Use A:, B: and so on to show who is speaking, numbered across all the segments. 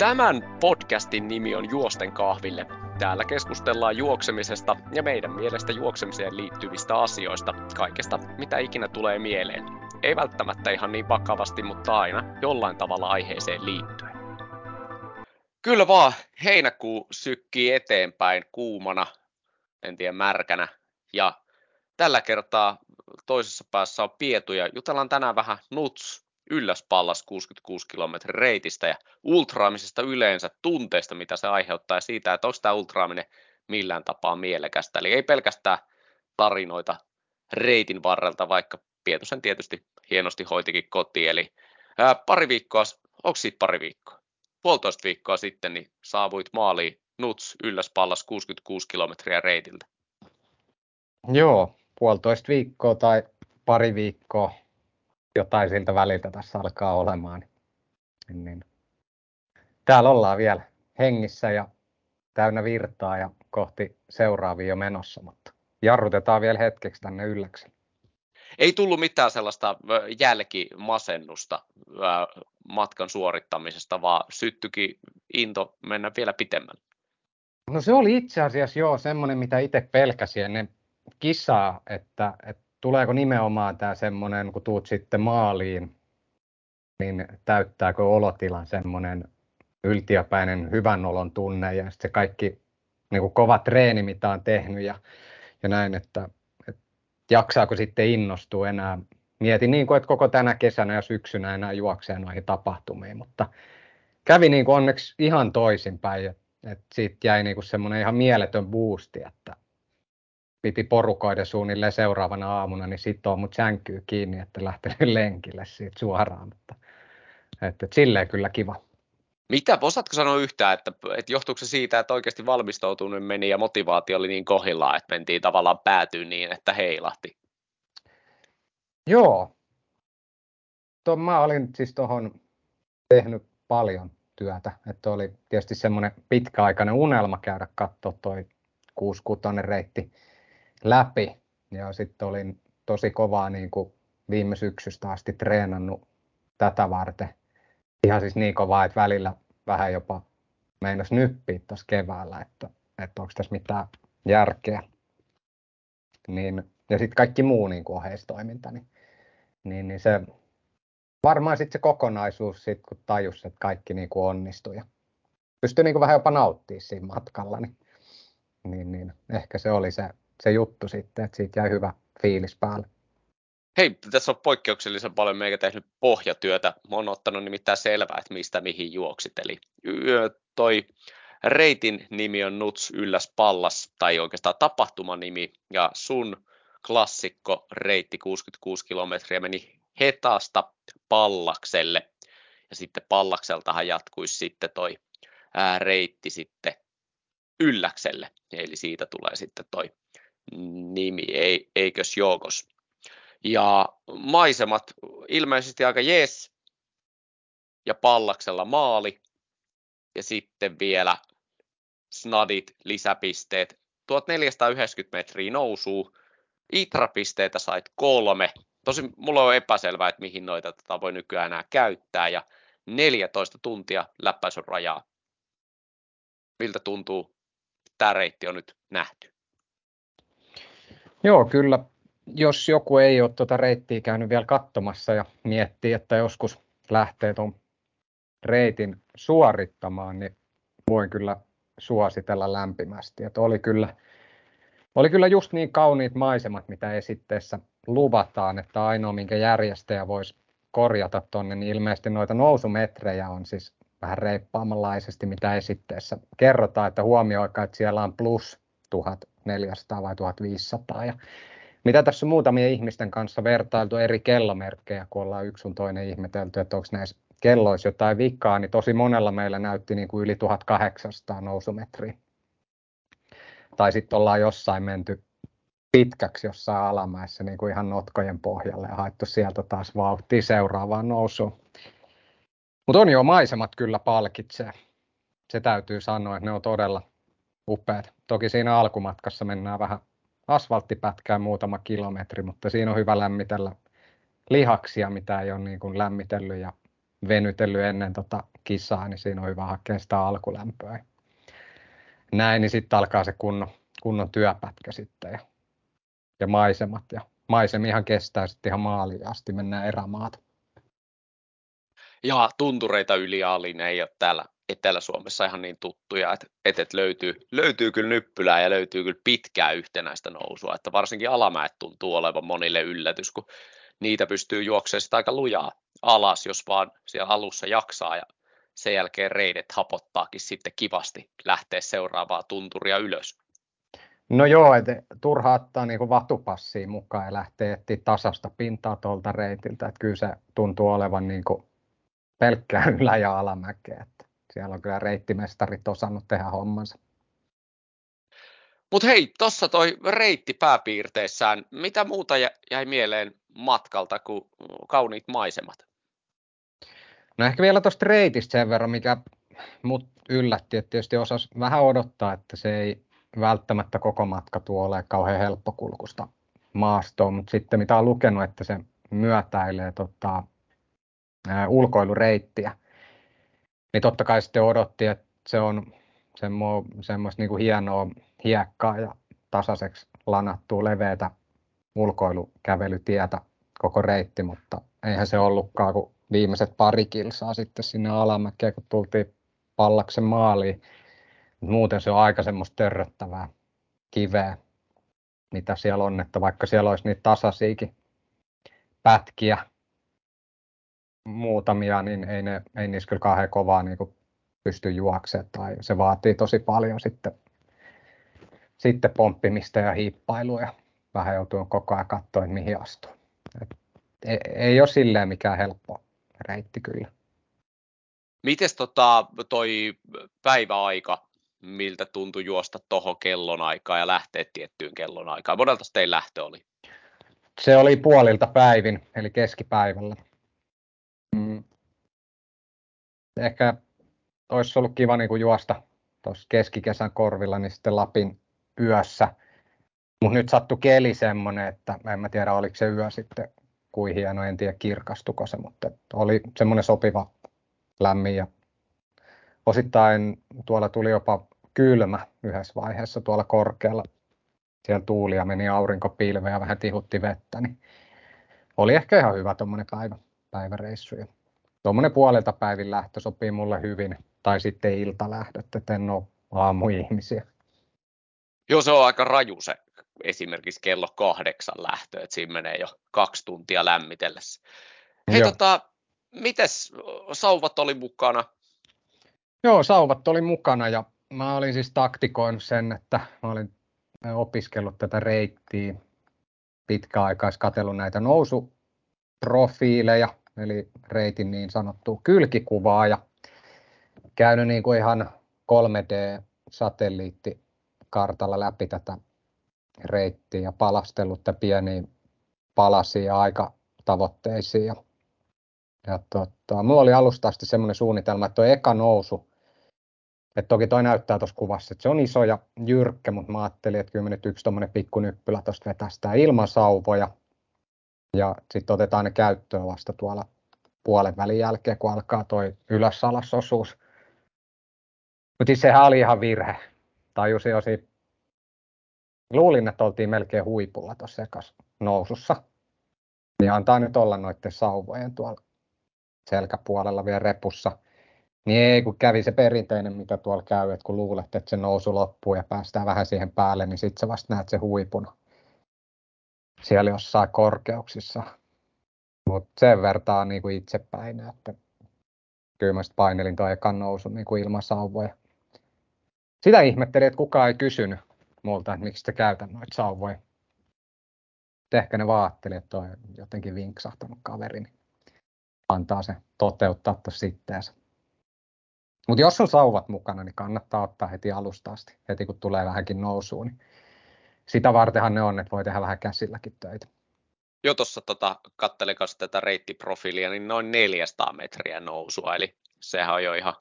A: Tämän podcastin nimi on Juosten kahville. Täällä keskustellaan juoksemisesta ja meidän mielestä juoksemiseen liittyvistä asioista, kaikesta mitä ikinä tulee mieleen. Ei välttämättä ihan niin vakavasti, mutta aina jollain tavalla aiheeseen liittyen. Kyllä vaan, heinäkuu sykkii eteenpäin kuumana, en tiedä märkänä, ja tällä kertaa toisessa päässä on Pietu ja jutellaan tänään vähän Nuts Ylläspallas 66 kilometrin reitistä ja ultraamisesta yleensä, tunteista, mitä se aiheuttaa ja siitä, että onko tämä ultraaminen millään tapaa mielekästä. Eli ei pelkästään tarinoita reitin varrelta, vaikka Pietosen tietysti hienosti hoitikin kotiin. Eli ää, pari viikkoa, onko siitä pari viikkoa? Puolitoista viikkoa sitten niin saavuit maaliin Nuts Ylläspallas 66 kilometriä reitiltä.
B: Joo, puolitoista viikkoa tai pari viikkoa jotain siltä väliltä tässä alkaa olemaan. Niin, niin. Täällä ollaan vielä hengissä ja täynnä virtaa ja kohti seuraavia jo menossa, mutta jarrutetaan vielä hetkeksi tänne ylläkselle.
A: Ei tullut mitään sellaista jälkimasennusta matkan suorittamisesta, vaan syttyikin into mennä vielä pitemmälle.
B: No se oli itse asiassa joo semmoinen, mitä itse pelkäsin ennen kisaa, että, että tuleeko nimenomaan tämä semmoinen, kun tuut sitten maaliin, niin täyttääkö olotilan semmoinen yltiöpäinen hyvän olon tunne ja sitten se kaikki niin kuin kova treeni, mitä on tehnyt ja, ja näin, että, että jaksaako sitten innostua enää. Mietin niin kuin, että koko tänä kesänä ja syksynä enää juoksee noihin tapahtumiin, mutta kävi niin kuin onneksi ihan toisinpäin, että, että siitä jäi niin kuin semmoinen ihan mieletön boosti, että piti porukoida suunnilleen seuraavana aamuna, niin sitoo mut sänkyy kiinni, että lähtenyt lenkille siitä suoraan. Mutta, että, että silleen kyllä kiva.
A: Mitä, osaatko sanoa yhtään, että, että johtuuko se siitä, että oikeasti valmistautuminen meni ja motivaatio oli niin kohillaan, että mentiin tavallaan päätyyn niin, että heilahti?
B: Joo. To, mä olin siis tuohon tehnyt paljon työtä, että oli tietysti semmoinen pitkäaikainen unelma käydä katsoa toi 66 reitti läpi. Ja sitten olin tosi kovaa niin kuin viime syksystä asti treenannut tätä varten. Ihan siis niin kovaa, että välillä vähän jopa meinas nyppiä tuossa keväällä, että, että onko tässä mitään järkeä. Niin, ja sitten kaikki muu niin kuin oheistoiminta, niin, niin, niin se varmaan sitten se kokonaisuus, sit, kun tajus, että kaikki niin kuin onnistui ja pystyi niin kuin vähän jopa nauttimaan siinä matkalla, niin, niin, niin ehkä se oli se se juttu sitten, että siitä jäi hyvä fiilis päälle.
A: Hei, tässä on poikkeuksellisen paljon meikä tehnyt pohjatyötä. Mä oon ottanut nimittäin selvää, että mistä mihin juoksit. Eli toi reitin nimi on Nuts Ylläs Pallas, tai oikeastaan tapahtuman nimi, ja sun klassikko reitti 66 kilometriä meni Hetasta Pallakselle, ja sitten Pallakseltahan jatkuisi sitten toi reitti sitten Ylläkselle, eli siitä tulee sitten toi nimi, ei, eikös joukos. Ja maisemat ilmeisesti aika jees, ja pallaksella maali, ja sitten vielä snadit lisäpisteet. 1490 metriä nousuu, Itra-pisteitä sait kolme. Tosin mulla on epäselvää, että mihin noita tätä voi nykyään enää käyttää, ja 14 tuntia läppäisyn rajaa. Miltä tuntuu, tämä reitti on nyt nähty?
B: Joo, kyllä. Jos joku ei ole tuota reittiä käynyt vielä katsomassa ja miettii, että joskus lähtee tuon reitin suorittamaan, niin voin kyllä suositella lämpimästi. Että oli, kyllä, oli kyllä just niin kauniit maisemat, mitä esitteessä luvataan, että ainoa minkä järjestäjä voisi korjata tuonne, niin ilmeisesti noita nousumetrejä on siis vähän reippaamanlaisesti, mitä esitteessä kerrotaan, että huomioikaa, että siellä on plus 1400 vai 1500. Ja mitä tässä on muutamien ihmisten kanssa vertailtu eri kellomerkkejä, kun ollaan yksi sun toinen ihmetelty, että onko näissä kelloissa jotain vikaa, niin tosi monella meillä näytti niin kuin yli 1800 nousumetriä. Tai sitten ollaan jossain menty pitkäksi jossain alamäessä niin kuin ihan notkojen pohjalle ja haettu sieltä taas vauhtia seuraavaan nousuun. Mutta on jo maisemat kyllä palkitsee. Se täytyy sanoa, että ne on todella upeat. Toki siinä alkumatkassa mennään vähän asfalttipätkään muutama kilometri, mutta siinä on hyvä lämmitellä lihaksia, mitä ei ole niin kuin lämmitellyt ja venytellyt ennen tota kisaa, niin siinä on hyvä hakea sitä alkulämpöä. Näin, niin sitten alkaa se kunnon, kunnon työpätkä sitten ja, ja maisemat. Ja maisemihan kestää sitten ihan maaliin asti, mennään erämaata.
A: Ja tuntureita yli alin ei ole täällä Etelä-Suomessa ihan niin tuttuja, että, että löytyy, löytyy kyllä nyppylää ja löytyy kyllä pitkää yhtenäistä nousua, että varsinkin alamäet tuntuu olevan monille yllätys, kun niitä pystyy juoksemaan sitä aika lujaa alas, jos vaan siellä alussa jaksaa ja sen jälkeen reidet hapottaakin sitten kivasti lähteä seuraavaa tunturia ylös.
B: No joo, että turha ottaa niin vatupassiin mukaan ja lähteä etsiä tasasta pintaa tuolta reitiltä. Että kyllä se tuntuu olevan niin kuin pelkkää ylä- ja alamäkeä. Siellä on kyllä reittimestarit osannut tehdä hommansa.
A: Mutta hei, tuossa toi reitti pääpiirteissään. Mitä muuta jäi mieleen matkalta kuin kauniit maisemat?
B: No ehkä vielä tuosta reitistä sen verran, mikä mut yllätti, että tietysti osas vähän odottaa, että se ei välttämättä koko matka tuo ole kauhean helppokulkusta maastoon, mutta sitten mitä on lukenut, että se myötäilee tota, ulkoilureittiä, niin totta kai sitten odotti, että se on semmo, semmoista niin kuin hienoa hiekkaa ja tasaiseksi lanattua leveätä ulkoilukävelytietä koko reitti, mutta eihän se ollutkaan kuin viimeiset pari kilsaa sitten sinne alamäkeen, kun tultiin pallaksen maaliin. Muuten se on aika semmoista törröttävää kiveä, mitä siellä on, että vaikka siellä olisi niitä tasaisiakin pätkiä, muutamia, niin ei, ne, ei niissä kyllä kauhean kovaa niin kuin pysty juoksemaan tai se vaatii tosi paljon sitten, sitten pomppimista ja hiippailua ja vähän joutuu koko ajan katsoa, että mihin astuu. Et ei, ei ole silleen mikään helppo reitti kyllä.
A: Mites tota, toi päiväaika, miltä tuntui juosta tuohon kellonaikaan ja lähteä tiettyyn kellonaikaan? Monelta teidän lähtö oli?
B: Se oli puolilta päivin, eli keskipäivällä. Mm. Ehkä olisi ollut kiva niin kuin juosta tuossa keskikesän korvilla, niin sitten Lapin yössä. Mutta nyt sattui keli semmoinen, että en mä tiedä oliko se yö sitten kuin hieno, en tiedä kirkastuko se, mutta oli semmoinen sopiva lämmin ja osittain tuolla tuli jopa kylmä yhdessä vaiheessa tuolla korkealla. Siellä tuuli ja meni aurinko ja vähän tihutti vettä, niin oli ehkä ihan hyvä tuommoinen päivä, päiväreissu. Ja tuommoinen puolelta päivin lähtö sopii mulle hyvin, tai sitten iltalähdöt, että en ole aamuihmisiä.
A: Joo, se on aika raju se esimerkiksi kello kahdeksan lähtö, että siinä menee jo kaksi tuntia lämmitellessä. Hei, Joo. tota, mites sauvat oli mukana?
B: Joo, sauvat oli mukana ja mä olin siis taktikoin sen, että mä olin opiskellut tätä reittiä pitkäaikais katsellut näitä nousuprofiileja, eli reitin niin sanottu kylkikuvaa ja käynyt niin kuin ihan 3D-satelliittikartalla läpi tätä reittiä ja palastellut pieniin palasiin ja aikatavoitteisiin. Ja, ja tota, mulla oli alusta asti semmoinen suunnitelma, että tuo eka nousu, että toki toi näyttää tuossa kuvassa, että se on iso ja jyrkkä, mutta mä ajattelin, että kyllä nyt yksi tuommoinen pikku nyppylä tuosta vetästään ilman sauvoja. Ja sitten otetaan ne käyttöön vasta tuolla puolen välin jälkeen, kun alkaa toi ylös osuus. Mutta siis sehän oli ihan virhe. Tajusin jo siitä luulin, että oltiin melkein huipulla tuossa nousussa. Niin antaa nyt olla noiden sauvojen tuolla selkäpuolella vielä repussa. Niin ei, kun kävi se perinteinen, mitä tuolla käy, että kun luulet, että se nousu loppuu ja päästään vähän siihen päälle, niin sitten sä vasta näet se huipun siellä jossain korkeuksissa. Mutta sen vertaa niin kuin itsepäin, että kyllä mä painelin tuon ekan nousun niin ilman sauvoja. Sitä ihmettelin, että kukaan ei kysynyt multa, että miksi te käytät noita sauvoja. Ehkä ne vaatteli, että on jotenkin vinksahtanut kaveri, niin antaa se toteuttaa tuossa sitteensä. Mutta jos on sauvat mukana, niin kannattaa ottaa heti alusta asti, heti kun tulee vähänkin nousuun. Niin sitä vartenhan ne on, että voi tehdä vähän käsilläkin töitä.
A: Jo tuossa tota, kattelin tätä reittiprofiilia, niin noin 400 metriä nousua, eli sehän on jo ihan,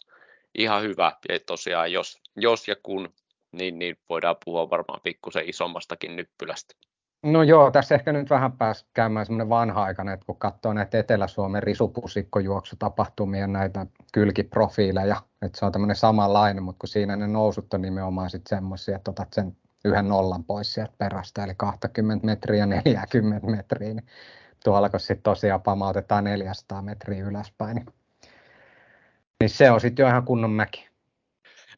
A: ihan hyvä. Ja tosiaan, jos, jos ja kun niin, niin voidaan puhua varmaan pikkusen isommastakin nyppylästä.
B: No joo, tässä ehkä nyt vähän pääsi käymään semmoinen vanha-aikainen, että kun katsoo näitä Etelä-Suomen risupusikkojuoksutapahtumia, näitä kylkiprofiileja, että se on tämmöinen samanlainen, mutta kun siinä ne nousut on nimenomaan sitten semmoisia, että otat sen yhden nollan pois sieltä perästä, eli 20 metriä, 40 metriä, niin tuolla kun sitten tosiaan pamautetaan 400 metriä ylöspäin, niin, niin se on sitten jo ihan kunnon mäki.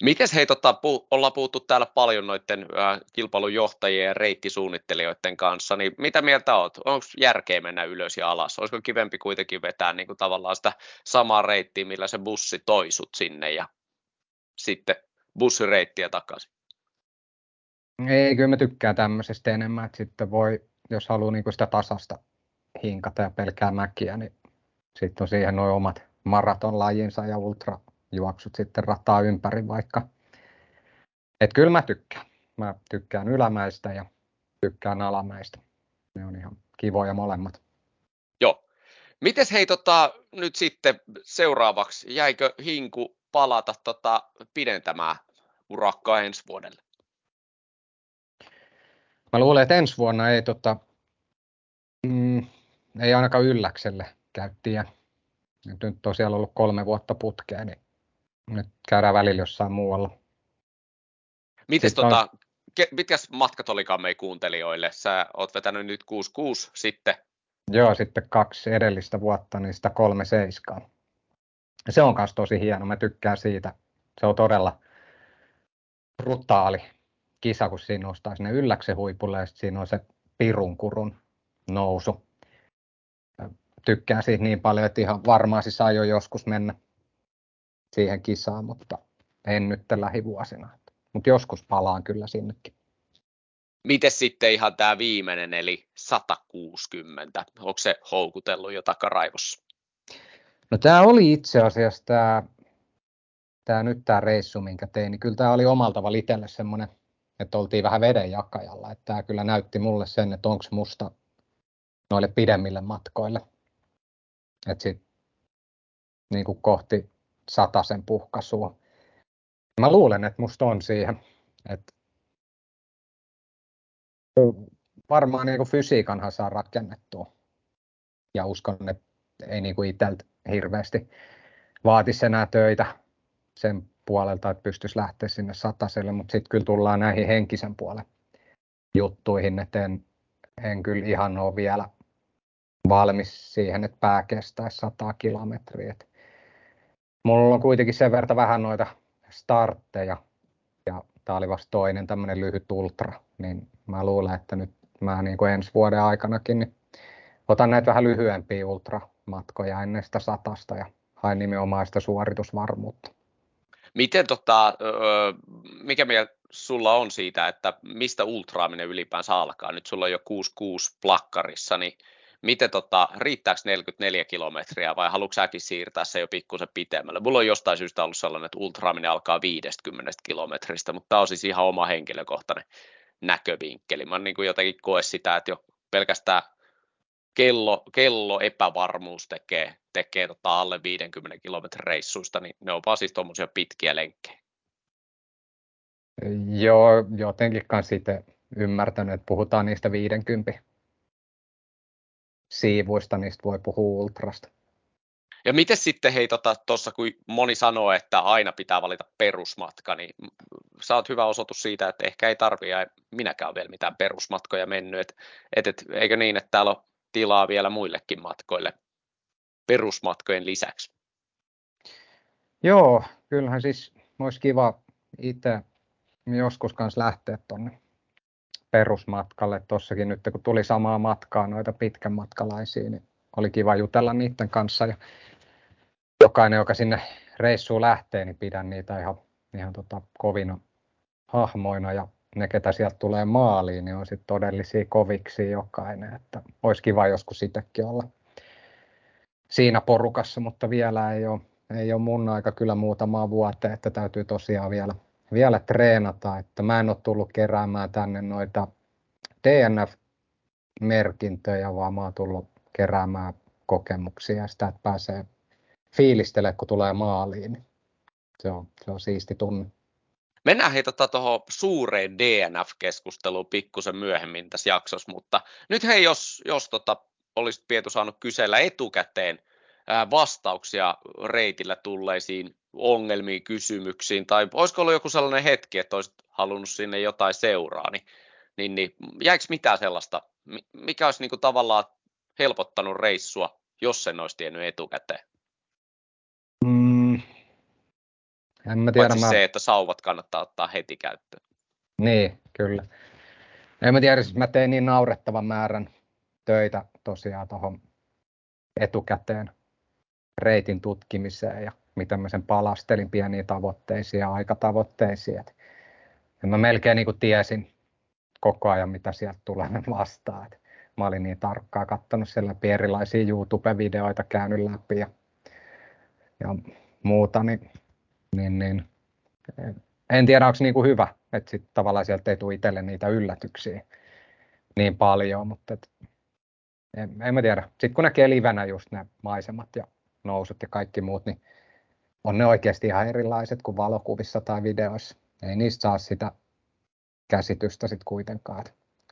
A: Mites hei, tota, pu, ollaan puhuttu täällä paljon noiden äh, kilpailunjohtajien ja reittisuunnittelijoiden kanssa, niin mitä mieltä oot? Onko järkeä mennä ylös ja alas? Olisiko kivempi kuitenkin vetää niin kuin tavallaan sitä samaa reittiä, millä se bussi toisut sinne ja sitten bussireittiä takaisin?
B: Ei, kyllä mä tykkään tämmöisestä enemmän, että sitten voi, jos haluaa niin sitä tasasta hinkata ja pelkää mäkiä, niin sitten on siihen noin omat maratonlajinsa ja ultrajuoksut sitten rataa ympäri vaikka. Että kyllä mä tykkään. Mä tykkään ylämäistä ja tykkään alamäistä. Ne on ihan kivoja molemmat.
A: Joo. Mites hei tota, nyt sitten seuraavaksi, jäikö hinku palata tota, pidentämään urakkaa ensi vuodelle?
B: Mä luulen, että ensi vuonna ei, tota, mm, ei ainakaan ylläkselle käyttiä. Nyt on siellä ollut kolme vuotta putkeen, niin nyt käydään välillä jossain muualla.
A: Mites tota, on... mitkäs matkat olikaan meidän kuuntelijoille? Sä oot vetänyt nyt 66 sitten.
B: Joo, sitten kaksi edellistä vuotta, niin sitä kolme seiskaa. Se on myös tosi hieno, mä tykkään siitä. Se on todella brutaali kisa, kun siinä nostaa sinne ylläksen huipulle ja siinä on se pirunkurun nousu. Tykkään siitä niin paljon, että ihan varmaan siis aion joskus mennä siihen kisaan, mutta en nyt lähivuosina. Mutta joskus palaan kyllä sinnekin.
A: Miten sitten ihan tämä viimeinen, eli 160? Onko se houkutellut jo takaraivossa?
B: No tämä oli itse asiassa tämä, tämä nyt tämä reissu, minkä tein, niin kyllä tämä oli omalta tavalla itselle semmoinen että oltiin vähän veden jakajalla. Että tämä kyllä näytti mulle sen, että onko musta noille pidemmille matkoille. Että sitten niin kuin kohti sen puhkaisua. Mä luulen, että musta on siihen. Että varmaan niin kuin fysiikanhan saa rakennettua. Ja uskon, että ei niin kuin itseltä hirveästi vaatisi enää töitä sen puolelta, että pystyisi lähteä sinne sataselle, mutta sitten kyllä tullaan näihin henkisen puolen juttuihin, että en, en kyllä ihan ole vielä valmis siihen, että pää kestäisi 100 kilometriä. Et mulla on kuitenkin sen verran vähän noita startteja, ja tämä oli vasta toinen tämmöinen lyhyt ultra, niin mä luulen, että nyt mä niin kuin ensi vuoden aikanakin niin otan näitä vähän lyhyempiä ultramatkoja ennen sitä satasta ja hain nimenomaan sitä suoritusvarmuutta.
A: Miten tota, mikä mieltä sulla on siitä, että mistä ultraaminen ylipäänsä alkaa? Nyt sulla on jo 66 plakkarissa, niin miten tota, riittääkö 44 kilometriä vai haluatko säkin siirtää se jo pikkusen pitemmälle? Mulla on jostain syystä ollut sellainen, että ultraaminen alkaa 50 kilometristä, mutta tämä on siis ihan oma henkilökohtainen näkövinkkeli. Mä niin kuin jotenkin koe sitä, että jo pelkästään kello, kello epävarmuus tekee, tekee tota alle 50 kilometrin reissuista, niin ne on vaan siis tuommoisia pitkiä lenkkejä.
B: Joo, jotenkin kanssa sitten ymmärtänyt, että puhutaan niistä 50 siivuista, niistä voi puhua ultrasta.
A: Ja miten sitten, hei, tuossa tota, kun moni sanoo, että aina pitää valita perusmatka, niin sä oot hyvä osoitus siitä, että ehkä ei tarvitse, minäkään ole vielä mitään perusmatkoja mennyt, et, et, et, eikö niin, että täällä on tilaa vielä muillekin matkoille perusmatkojen lisäksi.
B: Joo, kyllähän siis olisi kiva itse joskus kanssa lähteä tuonne perusmatkalle. Tuossakin nyt kun tuli samaa matkaa noita pitkän matkalaisia, niin oli kiva jutella niiden kanssa. Ja jokainen, joka sinne reissuun lähtee, niin pidän niitä ihan, ihan tota kovina hahmoina ja ne, ketä sieltä tulee maaliin, niin on sitten todellisia koviksi jokainen. Että olisi kiva joskus itsekin olla siinä porukassa, mutta vielä ei ole, ei ole mun aika kyllä muutamaa vuotta, että täytyy tosiaan vielä, vielä treenata. Että mä en ole tullut keräämään tänne noita DNF-merkintöjä, vaan mä oon tullut keräämään kokemuksia ja sitä, että pääsee fiilistelemään, kun tulee maaliin. Se on, se on siisti tunne.
A: Mennään hei tota suureen DNF-keskusteluun pikkusen myöhemmin tässä jaksossa, mutta nyt hei, jos, jos tota, olisit Pietu saanut kysellä etukäteen vastauksia reitillä tulleisiin ongelmiin, kysymyksiin, tai olisiko ollut joku sellainen hetki, että olisit halunnut sinne jotain seuraa, niin, niin, niin jäikö mitään sellaista, mikä olisi niin kuin tavallaan helpottanut reissua, jos sen olisi tiennyt etukäteen?
B: Mm, en mä tiedä.
A: Paitsi
B: mä...
A: se, että sauvat kannattaa ottaa heti käyttöön.
B: Niin, kyllä. En mä tiedä, siis mä tein niin naurettavan määrän töitä tosiaan tuohon etukäteen reitin tutkimiseen ja miten mä sen palastelin pieniin tavoitteisiin ja aikatavoitteisiin. Et mä melkein niin kuin tiesin koko ajan, mitä sieltä tulee vastaan. Et mä olin niin tarkkaan katsonut siellä läpi erilaisia YouTube-videoita, käynyt läpi ja, ja muuta, niin, niin, niin en tiedä, onko niin kuin hyvä, että sit tavallaan sieltä ei tule itselle niitä yllätyksiä niin paljon, mutta et, en, en mä tiedä. Sitten kun näkee livenä just ne maisemat ja nousut ja kaikki muut, niin on ne oikeasti ihan erilaiset kuin valokuvissa tai videoissa. Ei niistä saa sitä käsitystä sitten kuitenkaan,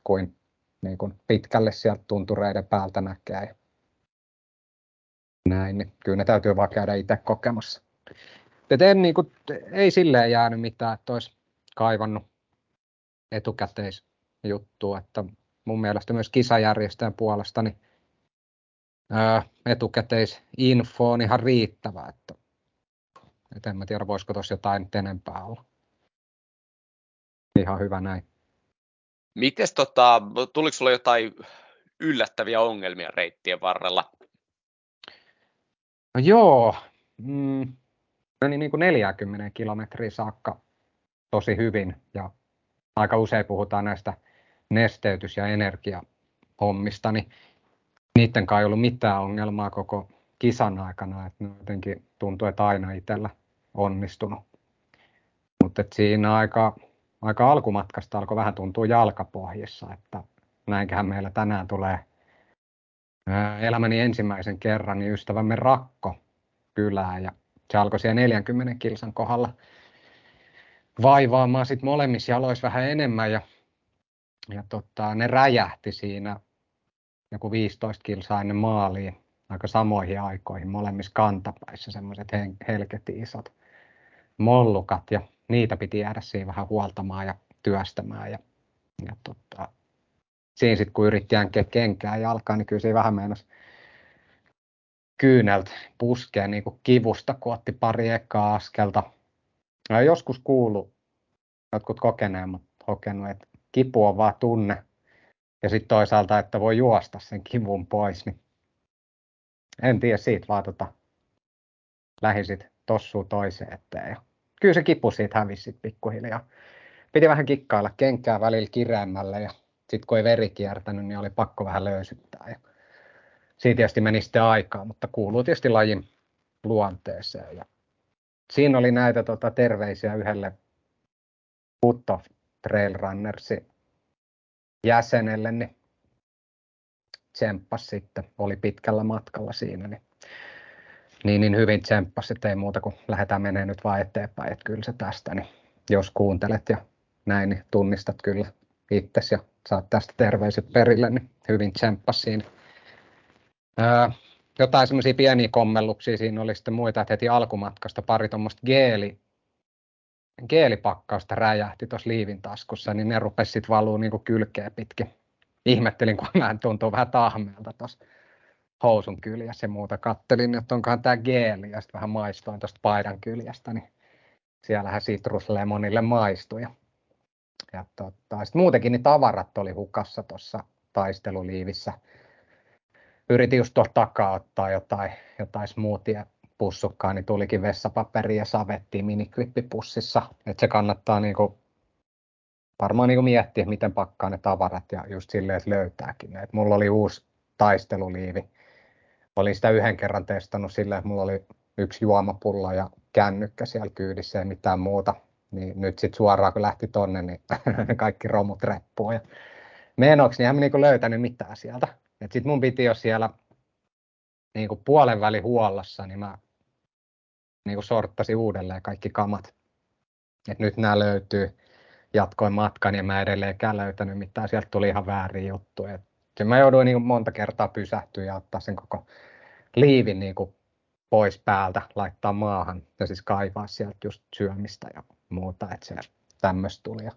B: kuin, niin kuin pitkälle sieltä tuntureiden päältä näkee. Näin, niin kyllä ne täytyy vaan käydä itse kokemassa. Et en, niin kuin, ei silleen jäänyt mitään, että olisi kaivannut etukäteisjuttua, että mun mielestä myös kisajärjestäjän puolesta niin etukäteisinfo on ihan riittävä, että, että en mä tiedä voisiko tuossa jotain enempää olla. Ihan hyvä näin.
A: Mites tota, tuliko sulla jotain yllättäviä ongelmia reittien varrella?
B: No joo, mm, meni niin kuin 40 kilometriä saakka tosi hyvin ja aika usein puhutaan näistä nesteytys- ja energiahommista, niin niiden kanssa ei ollut mitään ongelmaa koko kisan aikana, että ne jotenkin tuntuu, että aina itsellä onnistunut. Mutta siinä aika, aika alkumatkasta alkoi vähän tuntua jalkapohjissa, että näinköhän meillä tänään tulee elämäni ensimmäisen kerran niin ystävämme Rakko kylää ja se alkoi siellä 40 kilsan kohdalla vaivaamaan sit molemmissa jaloissa vähän enemmän ja, ja tota, ne räjähti siinä joku 15 kilsaa ennen maaliin aika samoihin aikoihin molemmissa kantapäissä semmoiset helketin isot mollukat ja niitä piti jäädä siinä vähän huoltamaan ja työstämään ja, ja tota, siinä sitten kun yritti jänkeä kenkää jalkaan, niin kyllä siinä vähän meinasi kyyneltä puskea niin kuin kivusta, kun otti pari ekaa askelta. Ja joskus kuulu jotkut kokeneemmat hokenut, että kipu on vaan tunne, ja sitten toisaalta, että voi juosta sen kivun pois, niin en tiedä siitä, vaan tota, lähdin sitten tossuu toiseen eteen. Ja kyllä se kipu siitä hävisi pikkuhiljaa. Piti vähän kikkailla kenkää välillä kireämmälle ja sitten kun ei veri kiertänyt, niin oli pakko vähän löysyttää. Ja siitä tietysti meni sitten aikaa, mutta kuuluu tietysti lajin luonteeseen. Ja siinä oli näitä tota, terveisiä yhdelle Putto Trail Runnersin jäsenelle, niin tsemppas sitten, oli pitkällä matkalla siinä, niin, niin, niin hyvin tsemppas, että ei muuta kuin lähdetään menemään nyt vaan eteenpäin, että kyllä se tästä, niin jos kuuntelet ja näin, niin tunnistat kyllä itsesi ja saat tästä terveiset perille, niin hyvin tsemppas siinä. Ää, jotain semmoisia pieniä kommelluksia siinä oli sitten muita, että heti alkumatkasta pari tuommoista geeli, geelipakkausta räjähti tuossa liivin taskussa, niin ne rupesi sitten valuu niin kylkeä pitkin. Ihmettelin, kun mä tuntuu vähän tahmeelta tuossa housun kyljessä ja muuta. Kattelin, että onkohan tämä geeli ja sitten vähän maistoin tuosta paidan kyljästä, niin siellähän sitruslemonille maistui. Ja, ja tota, sitten muutenkin niin tavarat oli hukassa tuossa taisteluliivissä. Yritin just tuossa takaa ottaa jotain, jotain smoothie pussukkaan, niin tulikin vessapaperi ja savettiin miniklippipussissa. Että se kannattaa niinku, varmaan niinku miettiä, miten pakkaa ne tavarat ja just silleen, että löytääkin ne. Et mulla oli uusi taisteluliivi. Olin sitä yhden kerran testannut silleen, että mulla oli yksi juomapullo ja kännykkä siellä kyydissä ja mitään muuta. Niin nyt sitten suoraan kun lähti tonne, niin kaikki romut reppuun. Ja menoksi, niin en niinku löytänyt mitään sieltä. Sitten mun piti jo siellä niin kuin puolen välin huollossa, niin mä niin kuin sorttasi uudelleen kaikki kamat Et nyt nämä löytyy, jatkoin matkan ja mä edelleenkään löytänyt mitään, sieltä tuli ihan väärin juttuja. Et mä jouduin niin monta kertaa pysähtyä ja ottaa sen koko liivin niin kuin pois päältä, laittaa maahan ja siis kaivaa sieltä just syömistä ja muuta, että se tämmöistä tuli. Ja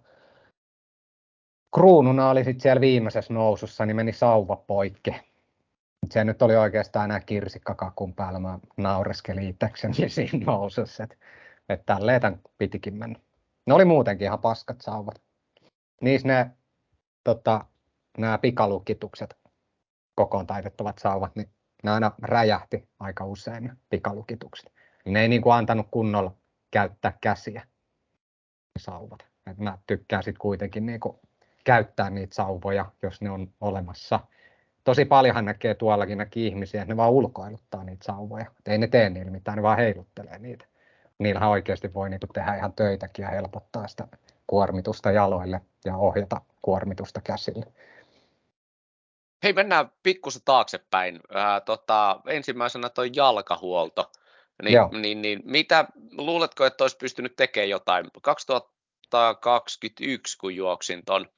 B: kruununa oli sitten siellä viimeisessä nousussa, niin meni sauva poikki. Se nyt oli oikeastaan enää kirsikkakakun päällä, mä naureskelin itsekseni siinä nousussa, että, että tälleen tämän pitikin mennä. Ne oli muutenkin ihan paskat sauvat. Niissä ne tota, nämä pikalukitukset, kokoon taitettavat sauvat, niin ne aina räjähti aika usein pikalukitukset. Ne ei niin kuin antanut kunnolla käyttää käsiä ne sauvat. Et mä tykkään sitten kuitenkin niin kuin käyttää niitä sauvoja, jos ne on olemassa. Tosi paljonhan näkee tuollakin näkee ihmisiä, että ne vaan ulkoiluttaa niitä sauvoja. Et ei ne tee niillä mitään, ne vaan heiluttelee niitä. Niillähän oikeasti voi niinku tehdä ihan töitäkin ja helpottaa sitä kuormitusta jaloille ja ohjata kuormitusta käsille.
A: Hei, mennään pikkusen taaksepäin. Äh, tota, ensimmäisenä tuo jalkahuolto. Niin, niin, niin, mitä luuletko, että olisi pystynyt tekemään jotain? 2021, kun juoksin tuon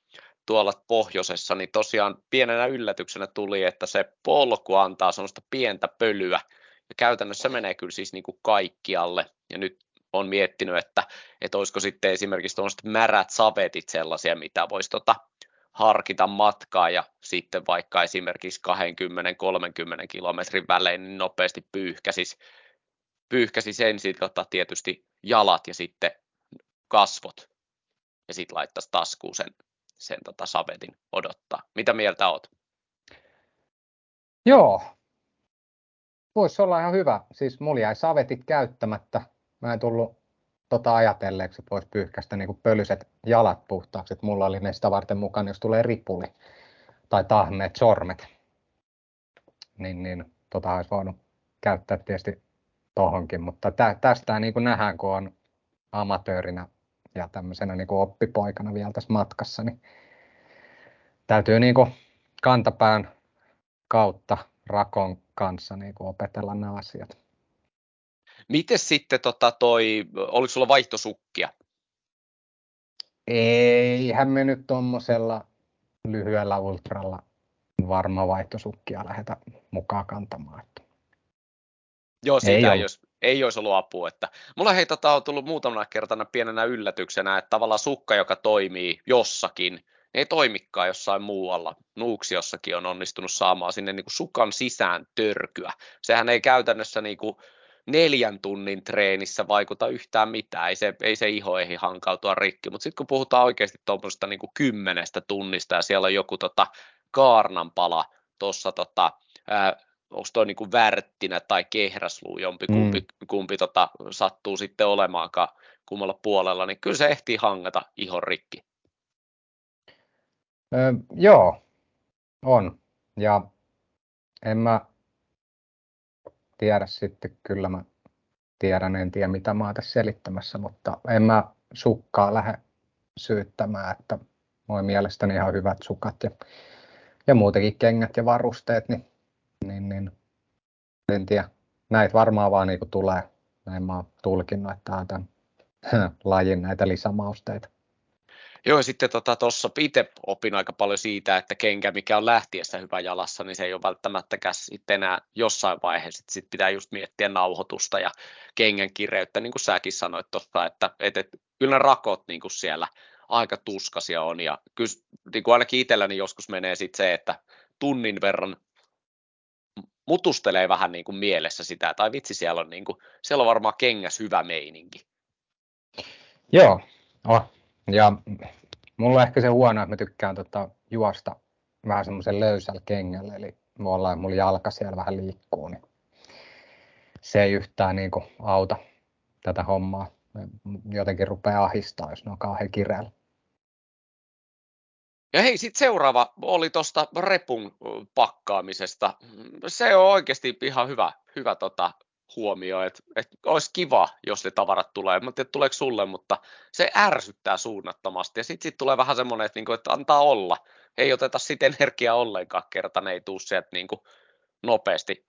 A: tuolla pohjoisessa, niin tosiaan pienenä yllätyksenä tuli, että se polku antaa sellaista pientä pölyä, ja käytännössä menee kyllä siis niin kuin kaikkialle, ja nyt on miettinyt, että, että olisiko sitten esimerkiksi tuollaiset märät savetit sellaisia, mitä voisi tota, harkita matkaa ja sitten vaikka esimerkiksi 20-30 kilometrin välein niin nopeasti pyyhkäsis, pyyhkäsis ensin tota, tietysti jalat ja sitten kasvot ja sitten laittaisi taskuun sen, sen tota, savetin odottaa. Mitä mieltä oot?
B: Joo, voisi olla ihan hyvä. Siis mulla jäi savetit käyttämättä. Mä en tullut tota ajatelleeksi, että voisi pyyhkäistä niin pölyset jalat puhtaaksi. Että mulla oli ne sitä varten mukana, jos tulee ripuli tai tahmeet sormet. Niin, niin tota olisi voinut käyttää tietysti tohonkin, mutta tä, tästä niin kuin nähdään, kun on amatöörinä ja tämmöisenä niin kuin oppipoikana vielä tässä matkassa, niin täytyy niin kuin kantapään kautta rakon kanssa niin kuin opetella nämä asiat.
A: Miten sitten tota toi, oliko sulla vaihtosukkia?
B: Eihän me nyt tuommoisella lyhyellä ultralla varma vaihtosukkia lähetä mukaan kantamaan.
A: Joo, siitä ei, olisi, ei olisi ollut apua. Että mulla hei, tota, on tullut muutamana kertana pienenä yllätyksenä, että tavallaan sukka, joka toimii jossakin, ei toimikaan jossain muualla. Nuuksiossakin on onnistunut saamaan sinne niin kuin sukan sisään törkyä. Sehän ei käytännössä niin kuin neljän tunnin treenissä vaikuta yhtään mitään, ei se, ei se iho ehdi hankautua rikki, mutta sitten kun puhutaan oikeasti tuommoista niin kymmenestä tunnista ja siellä on joku tota, kaarnanpala tuossa tota, onko toi niin värttinä tai kehräsluu, jompi kumpi, mm. kumpi tota, sattuu sitten olemaankaan kummalla puolella, niin kyllä se ehtii hangata ihon rikki.
B: Öö, joo, on. Ja en mä tiedä sitten, kyllä mä tiedän, en tiedä mitä mä oon tässä selittämässä, mutta en mä sukkaa lähde syyttämään, että moi mielestäni ihan hyvät sukat ja, ja muutenkin kengät ja varusteet, niin, niin, niin en tiedä. Näitä varmaan vaan niin tulee. Näin mä oon tulkinnut, että tämä on tämän lajin näitä lisämausteita.
A: Joo, sitten tuossa tota, itse opin aika paljon siitä, että kenkä, mikä on lähtiessä hyvä jalassa, niin se ei ole välttämättäkään sitten enää jossain vaiheessa. Sitten pitää just miettiä nauhoitusta ja kengän kireyttä, niin kuin säkin sanoit tuossa, että, että, että kyllä rakot niin kuin siellä aika tuskasia on. Ja kyllä niin kuin ainakin itselläni joskus menee sitten se, että tunnin verran mutustelee vähän niin kuin mielessä sitä, tai vitsi siellä on, niin kuin, siellä on varmaan kengäs hyvä meininki.
B: Joo, oh, ja mulla on ehkä se huono, että mä tykkään tota, juosta vähän semmoisen löysällä kengällä, eli olla, että mulla jalka siellä vähän liikkuu, niin se ei yhtään niin kuin, auta tätä hommaa. Jotenkin rupeaa ahistaa, jos ne on kauhean kireellä.
A: Ja hei, sitten seuraava oli tuosta repun pakkaamisesta. Se on oikeasti ihan hyvä, hyvä tota, huomio, että, että olisi kiva, jos ne tavarat tulee. Mä tiedän, tuleeko sulle, mutta se ärsyttää suunnattomasti. Ja sitten sit tulee vähän semmoinen, että, niinku, että antaa olla. Ei oteta sitten energiaa ollenkaan, kerta ne ei tule sieltä niinku nopeasti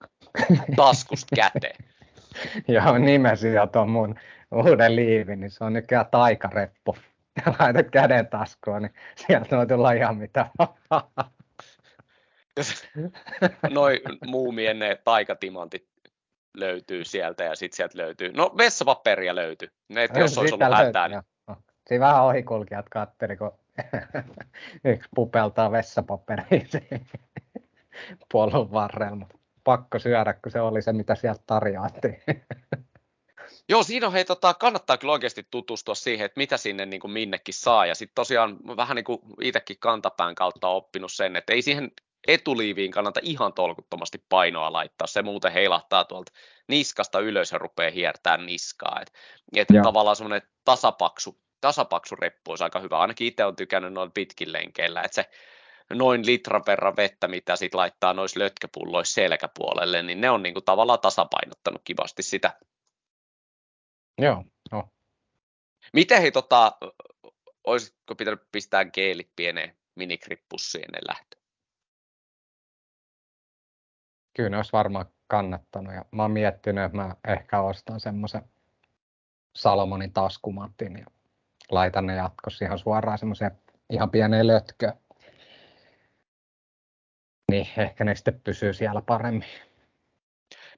A: taskusta käteen.
B: Joo, nimesi ja tuon mun uuden liivin, niin se on nykyään taikareppu. Ja laitat käden taskuun, niin sieltä voi tulla ihan mitä
A: Noin muumien ne taikatimantit löytyy sieltä ja sitten sieltä löytyy, no vessapaperia löytyy, ne, jos olisi ollut hätää. Niin...
B: Siinä vähän ohikulkijat katteli, kun yksi pupeltaa vessapaperiin puolun varrella. Pakko syödä, kun se oli se, mitä sieltä tarjoattiin.
A: Joo, siinä on, hei, tota, kannattaa kyllä oikeasti tutustua siihen, että mitä sinne niin kuin minnekin saa. Ja sitten tosiaan vähän niin kuin itsekin kantapään kautta oppinut sen, että ei siihen etuliiviin kannata ihan tolkuttomasti painoa laittaa. Se muuten heilahtaa tuolta niskasta ylös ja rupeaa hiertämään niskaa. Et, et tavallaan semmoinen tasapaksu, tasapaksu reppu olisi aika hyvä. Ainakin itse olen tykännyt noin pitkin lenkeillä, että se noin litran verran vettä, mitä sit laittaa noissa lötköpulloissa selkäpuolelle, niin ne on niinku tavallaan tasapainottanut kivasti sitä.
B: Joo, no.
A: Miten hei, tota, olisitko pitänyt pistää geelit pieneen minikrippussiin ennen lähtöä?
B: Kyllä ne olisi varmaan kannattanut ja mä oon miettinyt, että mä ehkä ostan semmoisen Salomonin taskumatin ja laitan ne jatkossa ihan suoraan semmoiseen ihan pieneen lötköön. Niin ehkä ne sitten pysyy siellä paremmin.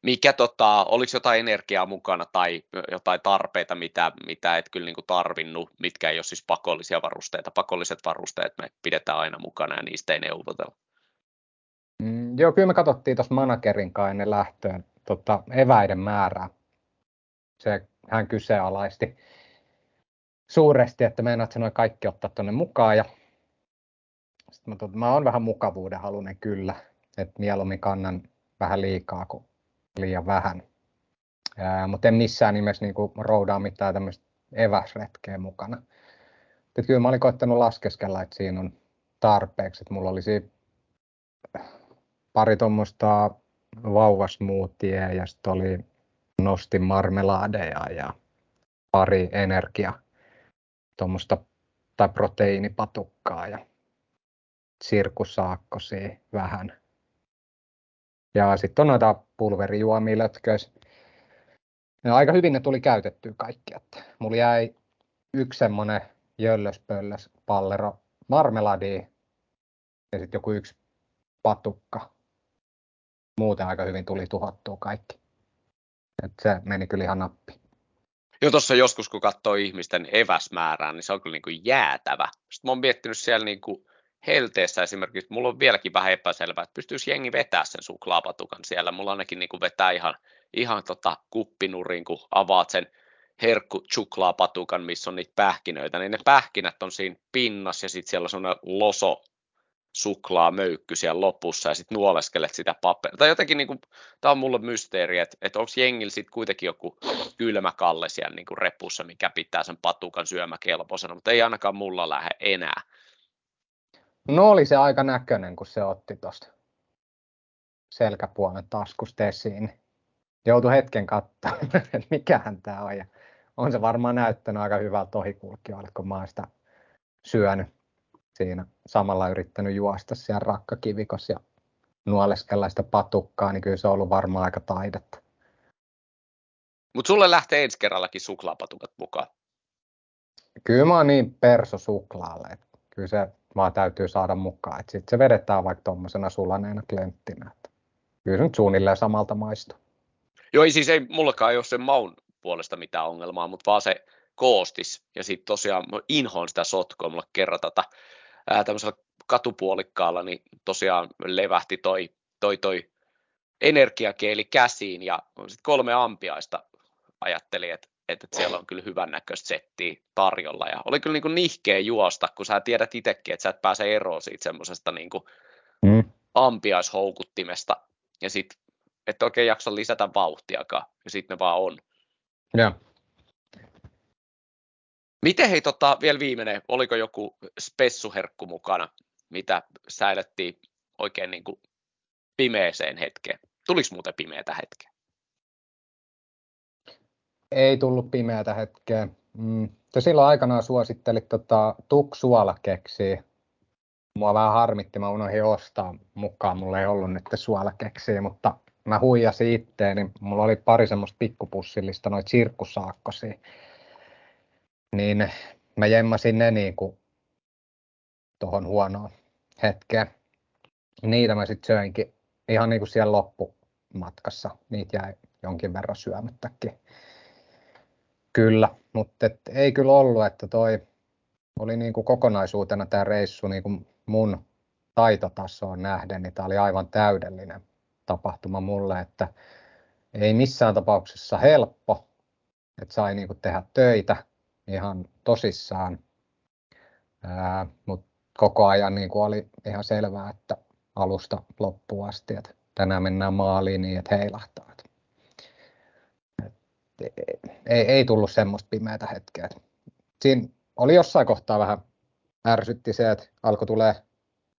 A: Mikä tota, oliko jotain energiaa mukana tai jotain tarpeita, mitä, mitä et kyllä niin tarvinnut, mitkä ei ole siis pakollisia varusteita. Pakolliset varusteet me pidetään aina mukana ja niistä ei neuvotella.
B: Mm, joo, kyllä me katsottiin tuossa managerin kanssa ennen lähtöön tota, eväiden määrää. Se, hän kyseenalaisti suuresti, että meinaat noin kaikki ottaa tuonne mukaan. Ja sitten mä, tot, mä oon vähän mukavuuden halunen kyllä, että mieluummin kannan vähän liikaa kuin liian vähän. Mutta en missään nimessä niin roudaa mitään tämmöistä eväsretkeä mukana. Et kyllä mä olin koettanut laskeskella, että siinä on tarpeeksi. Että mulla olisi pari tuommoista vauvasmoothie ja sitten oli nostin marmelaadeja ja pari energia tuommoista tai proteiinipatukkaa ja sirkussaakkosia vähän. Ja sitten on noita pulverijuomia lötköis. Ja aika hyvin ne tuli käytettyä kaikki. Että mulla jäi yksi semmonen jöllöspöllös pallero marmeladia ja sitten joku yksi patukka. Muuten aika hyvin tuli tuhottua kaikki. Et se meni kyllä ihan nappi.
A: Jo tuossa joskus, kun katsoo ihmisten eväsmäärää, niin se on kyllä niin kuin jäätävä. Sitten mä oon miettinyt siellä niin kuin helteessä esimerkiksi, mulla on vieläkin vähän epäselvää, että pystyisi jengi vetää sen suklaapatukan siellä. Mulla ainakin niin kuin vetää ihan, ihan tota kuppinurin, kun avaat sen herkku suklaapatukan, missä on niitä pähkinöitä, niin ne pähkinät on siinä pinnassa ja sitten siellä on sellainen loso suklaa möykky siellä lopussa ja sitten nuoleskelet sitä paperia. Tai jotenkin, niin tämä on mulle mysteeri, että, että onko jengillä sitten kuitenkin joku kylmä kalle siellä niin kuin repussa, mikä pitää sen patukan syömäkelpoisena, mutta ei ainakaan mulla lähde enää.
B: No oli se aika näköinen, kun se otti tuosta selkäpuolen taskusta esiin. Joutui hetken katsoa, että mikähän tämä on. Ja on se varmaan näyttänyt aika hyvältä ohikulkijoille, kun mä oon sitä syönyt siinä. Samalla yrittänyt juosta siellä rakkakivikossa ja nuoleskella sitä patukkaa, niin kyllä se on ollut varmaan aika taidetta.
A: Mutta sulle lähtee ensi kerrallakin suklaapatukat mukaan.
B: Kyllä mä oon niin perso suklaalle, että kyllä se vaan täytyy saada mukaan. Sitten se vedetään vaikka tuommoisena sulaneena klenttinä. Kyllä se nyt suunnilleen samalta maistuu.
A: Joo, siis ei mullakaan ei ole sen maun puolesta mitään ongelmaa, mutta vaan se koostis. Ja sitten tosiaan inhoon sitä sotkoa. Mulla kerran tota, ää, tämmöisellä katupuolikkaalla, niin tosiaan levähti toi, toi, toi energiakeeli käsiin ja sitten kolme ampiaista ajattelin, että että siellä on kyllä hyvän näköistä settiä tarjolla. Ja oli kyllä niin kuin nihkeä juosta, kun sä tiedät itsekin, että sä et pääse eroon siitä semmoisesta niin kuin mm. ampiaishoukuttimesta. Ja sitten et oikein jaksa lisätä vauhtiakaan, ja sitten ne vaan on.
B: Ja.
A: Miten hei, tota, vielä viimeinen, oliko joku spessuherkku mukana, mitä säilettiin oikein niin kuin pimeeseen hetkeen? Tuliko muuten pimeätä hetkeä?
B: Ei tullut pimeätä hetkeä. Mm. Silloin aikanaan suosittelit tota, tuk-suolakeksiä. Mua vähän harmitti, mä unohdin ostaa mukaan, mulla ei ollut nyt suolakeksiä, mutta mä huijasin itteen, niin mulla oli pari semmoista pikkupussillista, noita sirkkusaakkosia. Niin mä jemmasin ne niin kuin tuohon huonoon hetkeen. Niitä mä sitten söinkin ihan niin kuin siellä loppumatkassa. Niitä jäi jonkin verran syömättäkin. Kyllä, mutta ei kyllä ollut, että toi oli niin kuin kokonaisuutena tämä reissu niin kuin mun taitotasoon nähden, niin tämä oli aivan täydellinen tapahtuma mulle, että ei missään tapauksessa helppo, että sai niin kuin tehdä töitä ihan tosissaan, mutta koko ajan niin kuin oli ihan selvää, että alusta loppuun asti, että tänään mennään maaliin niin, että heilahtaa. Ei, ei tullut semmoista pimeätä hetkeä. Siinä oli jossain kohtaa vähän ärsytti se, että alkoi tulee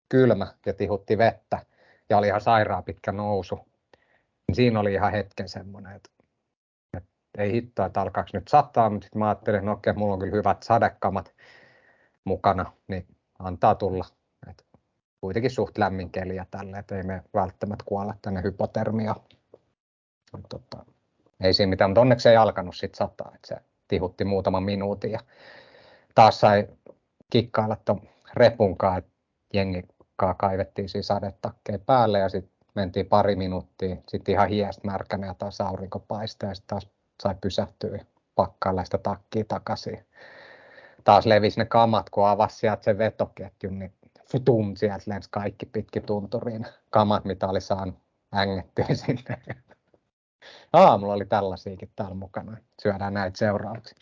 B: kylmä ja tihutti vettä ja oli ihan sairaan pitkä nousu. Siinä oli ihan hetken semmoinen, että, että ei hittoa, että alkaako nyt sataa, mutta sitten mä ajattelin, että no okei, mulla on kyllä hyvät sadekamat mukana, niin antaa tulla. Et kuitenkin suht lämmin keli ja tälle, että ei me välttämättä kuolla tänne hypotermiaan. Tota, ei siinä mitään, mutta onneksi ei alkanut sitten sataa, että se tihutti muutaman minuutin ja taas sai kikkailla tuon repunkaan, että jengi kaivettiin siis sadetakkeja päälle ja sitten mentiin pari minuuttia, sitten ihan hiest märkänä ja taas aurinko paistoi ja sitten taas sai pysähtyä pakkailla sitä takkia takaisin. Taas levisi ne kamat, kun avasi sieltä sen vetoketjun, niin futum, sieltä lensi kaikki pitki tunturiin. Kamat, mitä oli saanut ängettyä sinne. Aamulla oli tällaisiakin täällä mukana. Syödään näitä seuraavaksi.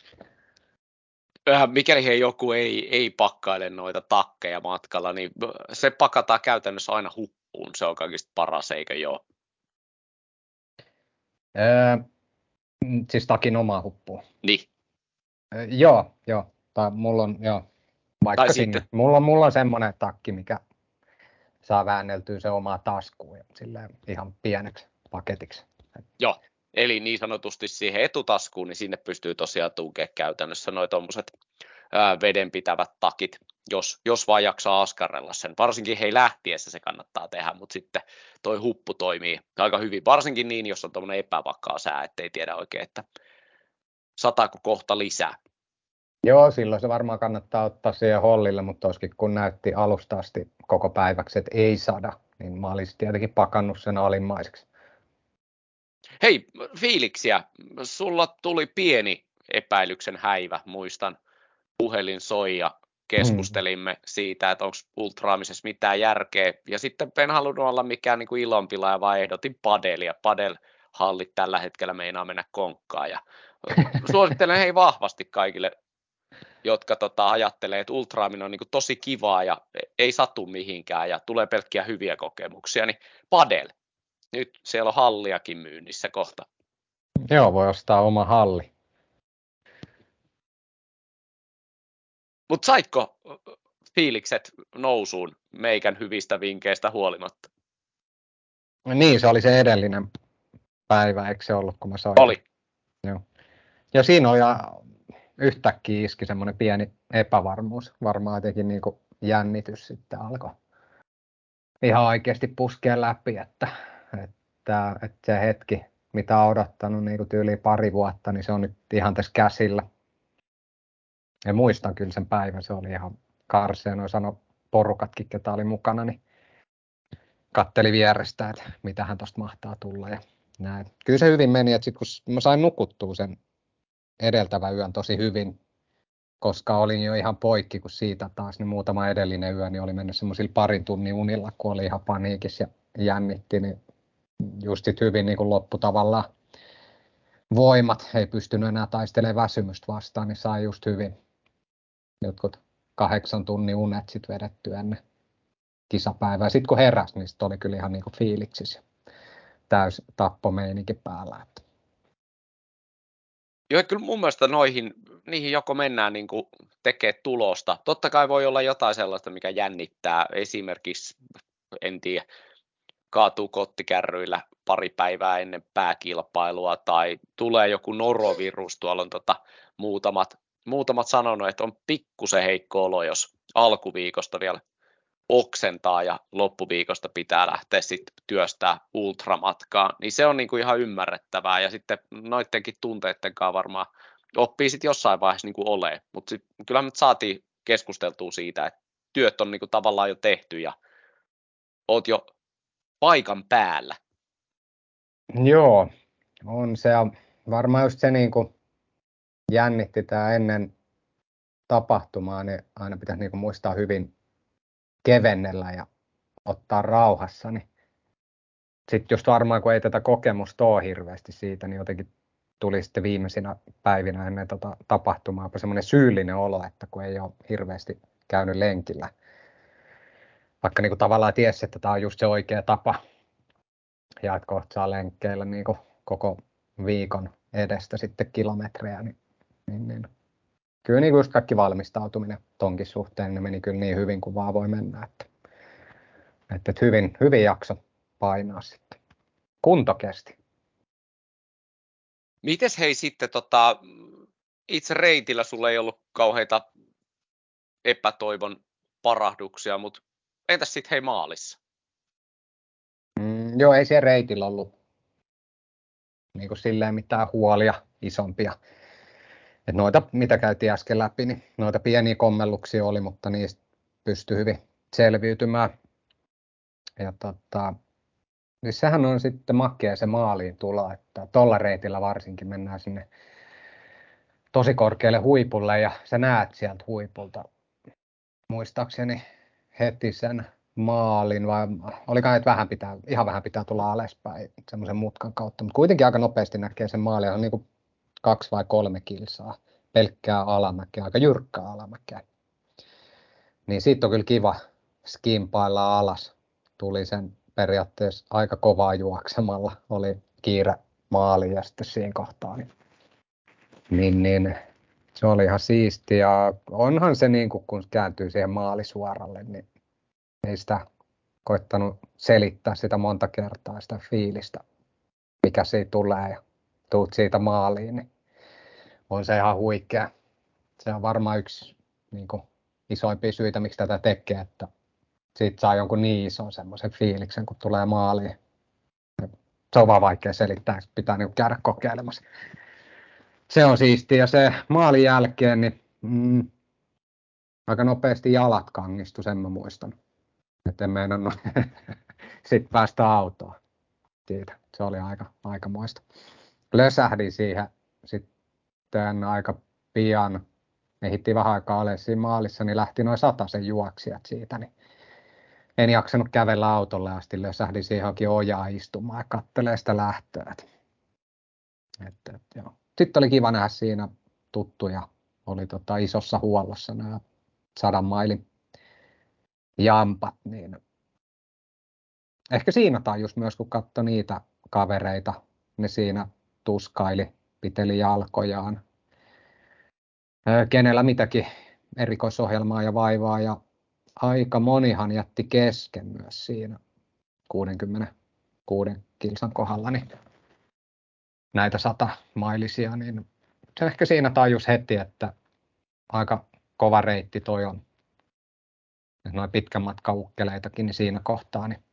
A: Mikäli he joku ei, ei pakkaile noita takkeja matkalla, niin se pakataan käytännössä aina huppuun. Se on kaikista paras, eikö joo?
B: Öö, siis takin oma huppuun.
A: Niin.
B: Öö, joo, joo. Tai mulla on, joo. Vaikka tai sinne. Sitten... Mulla, mulla on semmoinen takki, mikä saa väänneltyä se omaa taskuun ja ihan pieneksi paketiksi.
A: Joo, eli niin sanotusti siihen etutaskuun, niin sinne pystyy tosiaan tunkemaan käytännössä noin tuommoiset vedenpitävät takit, jos, jos vaan jaksaa askarrella sen. Varsinkin hei lähtiessä se kannattaa tehdä, mutta sitten toi huppu toimii aika hyvin, varsinkin niin, jos on tuommoinen epävakaa sää, ettei tiedä oikein, että sataako kohta lisää.
B: Joo, silloin se varmaan kannattaa ottaa siihen hollille, mutta olisikin kun näytti alusta asti koko päiväksi, että ei sada, niin mä olisin tietenkin pakannut sen alimmaiseksi.
A: Hei, fiiliksiä. Sulla tuli pieni epäilyksen häivä, muistan. Puhelin soi ja keskustelimme hmm. siitä, että onko ultraamisessa mitään järkeä. Ja sitten en halunnut olla mikään niin kuin ilonpilaaja, vaan ehdotin padelia. Padel-hallit tällä hetkellä meinaa mennä konkkaan. Ja suosittelen hei vahvasti kaikille, jotka tota, ajattelee, että ultraaminen on niin kuin tosi kivaa ja ei satu mihinkään ja tulee pelkkiä hyviä kokemuksia, niin padel nyt siellä on halliakin myynnissä kohta.
B: Joo, voi ostaa oma halli.
A: Mutta saitko fiilikset nousuun meikän hyvistä vinkkeistä huolimatta?
B: Niin, se oli se edellinen päivä, eikö se ollut, kun mä soin?
A: Oli.
B: Joo. Ja siinä oli yhtäkkiä iski semmoinen pieni epävarmuus, varmaan jotenkin niin jännitys sitten alkoi ihan oikeasti puskea läpi, että että, että se hetki, mitä on odottanut niin kuin tyyli pari vuotta, niin se on nyt ihan tässä käsillä. Ja muistan kyllä sen päivän, se oli ihan karsea, noin sano porukatkin, ketä oli mukana, niin katteli vierestä, että mitä hän tuosta mahtaa tulla ja näin. Kyllä se hyvin meni, että sitten kun mä sain nukuttua sen edeltävän yön tosi hyvin, koska olin jo ihan poikki, kun siitä taas niin muutama edellinen yö niin oli mennyt semmoisilla parin tunnin unilla, kun oli ihan paniikissa ja jännitti, niin just sit hyvin niin kuin loppu tavallaan voimat, ei pystynyt enää taistelemaan väsymystä vastaan, niin sai just hyvin jotkut kahdeksan tunnin unet sit vedetty ennen kisapäivää. Sitten kun heräsi, niin sit oli kyllä ihan niin kuin fiiliksis ja täys tappomeininki päällä.
A: Joo, kyllä mun mielestä noihin, niihin joko mennään niin tekee tulosta. Totta kai voi olla jotain sellaista, mikä jännittää. Esimerkiksi, en tiedä, kaatuu kottikärryillä pari päivää ennen pääkilpailua tai tulee joku norovirus, tuolla on tota, muutamat, muutamat sanonut, että on pikkusen heikko olo, jos alkuviikosta vielä oksentaa ja loppuviikosta pitää lähteä sitten työstää ultramatkaa, niin se on niin kuin ihan ymmärrettävää. Ja sitten noidenkin tunteiden kanssa varmaan oppii sitten jossain vaiheessa niin kuin olee, mutta kyllähän me saatiin keskusteltua siitä, että työt on niin kuin tavallaan jo tehty ja oot jo paikan päällä.
B: Joo, on se varmaan just se niin kuin jännitti tämä ennen tapahtumaa, niin aina pitäisi niin kuin muistaa hyvin kevennellä ja ottaa rauhassa, niin sitten just varmaan kun ei tätä kokemusta ole hirveästi siitä, niin jotenkin tuli sitten viimeisinä päivinä ennen tota tapahtumaa semmoinen syyllinen olo, että kun ei ole hirveästi käynyt lenkillä. Vaikka niin kuin tavallaan tiesi, että tämä on just se oikea tapa ja että kohta saa lenkkeillä niin kuin koko viikon edestä sitten kilometrejä, niin, niin, niin. kyllä niin kuin just kaikki valmistautuminen tonkin suhteen ne meni kyllä niin hyvin kuin vaan voi mennä, että, että, hyvin, hyvin jakso painaa sitten. Kunto kesti.
A: Mites hei sitten tota, itse reitillä sulla ei ollut kauheita epätoivon parahduksia, mutta entäs sitten hei maalissa?
B: Mm, joo, ei siellä reitillä ollut niin kuin silleen mitään huolia isompia. Et noita, mitä käytiin äsken läpi, niin noita pieniä kommelluksia oli, mutta niistä pystyi hyvin selviytymään. Ja tota, niin sehän on sitten makea se maaliin tulo, että tuolla reitillä varsinkin mennään sinne tosi korkealle huipulle ja sä näet sieltä huipulta muistaakseni heti sen maalin, vai olikaan, että vähän pitää, ihan vähän pitää tulla alaspäin semmoisen mutkan kautta, mutta kuitenkin aika nopeasti näkee sen maalin, on niin kuin kaksi vai kolme kilsaa, pelkkää alamäkeä, aika jyrkkää alamäkeä. Niin siitä on kyllä kiva skimpailla alas. Tuli sen periaatteessa aika kovaa juoksemalla, oli kiire maali ja sitten siinä kohtaa. Niin, niin, niin se oli ihan siisti ja onhan se niin kuin, kun kääntyy siihen maalisuoralle, niin ei sitä koittanut selittää sitä monta kertaa, sitä fiilistä, mikä siitä tulee ja tuut siitä maaliin, niin on se ihan huikea. Se on varmaan yksi niin kuin, isoimpia syitä, miksi tätä tekee, että siitä saa jonkun niin ison semmoisen fiiliksen, kun tulee maaliin. Se on vaan vaikea selittää, pitää niin käydä kokeilemassa. Se on siistiä ja se maalin jälkeen, niin mm, aika nopeasti jalat kangistu, sen mä muistan. Että en meinannut sitten päästä autoon siitä. Se oli aika, aika muista. Lösähdin siihen sitten aika pian. Ehittiin vähän aikaa ole siinä maalissa, niin lähti noin sen juoksijat siitä. Niin en jaksanut kävellä autolle asti, lösähdin siihen ojaa istumaan ja kattelee sitä lähtöä. Että, että, joo. Sitten oli kiva nähdä siinä tuttuja. Oli tota isossa huollossa nämä sadan mailin jampat, niin ehkä siinä tajus myös, kun katsoi niitä kavereita, ne siinä tuskaili, piteli jalkojaan, kenellä mitäkin erikoisohjelmaa ja vaivaa ja aika monihan jätti kesken myös siinä 66 kilsan kohdalla niin näitä sata mailisia, niin se ehkä siinä tajus heti, että aika kova reitti toi on noin pitkän matkan ukkeleitakin, niin siinä kohtaa niin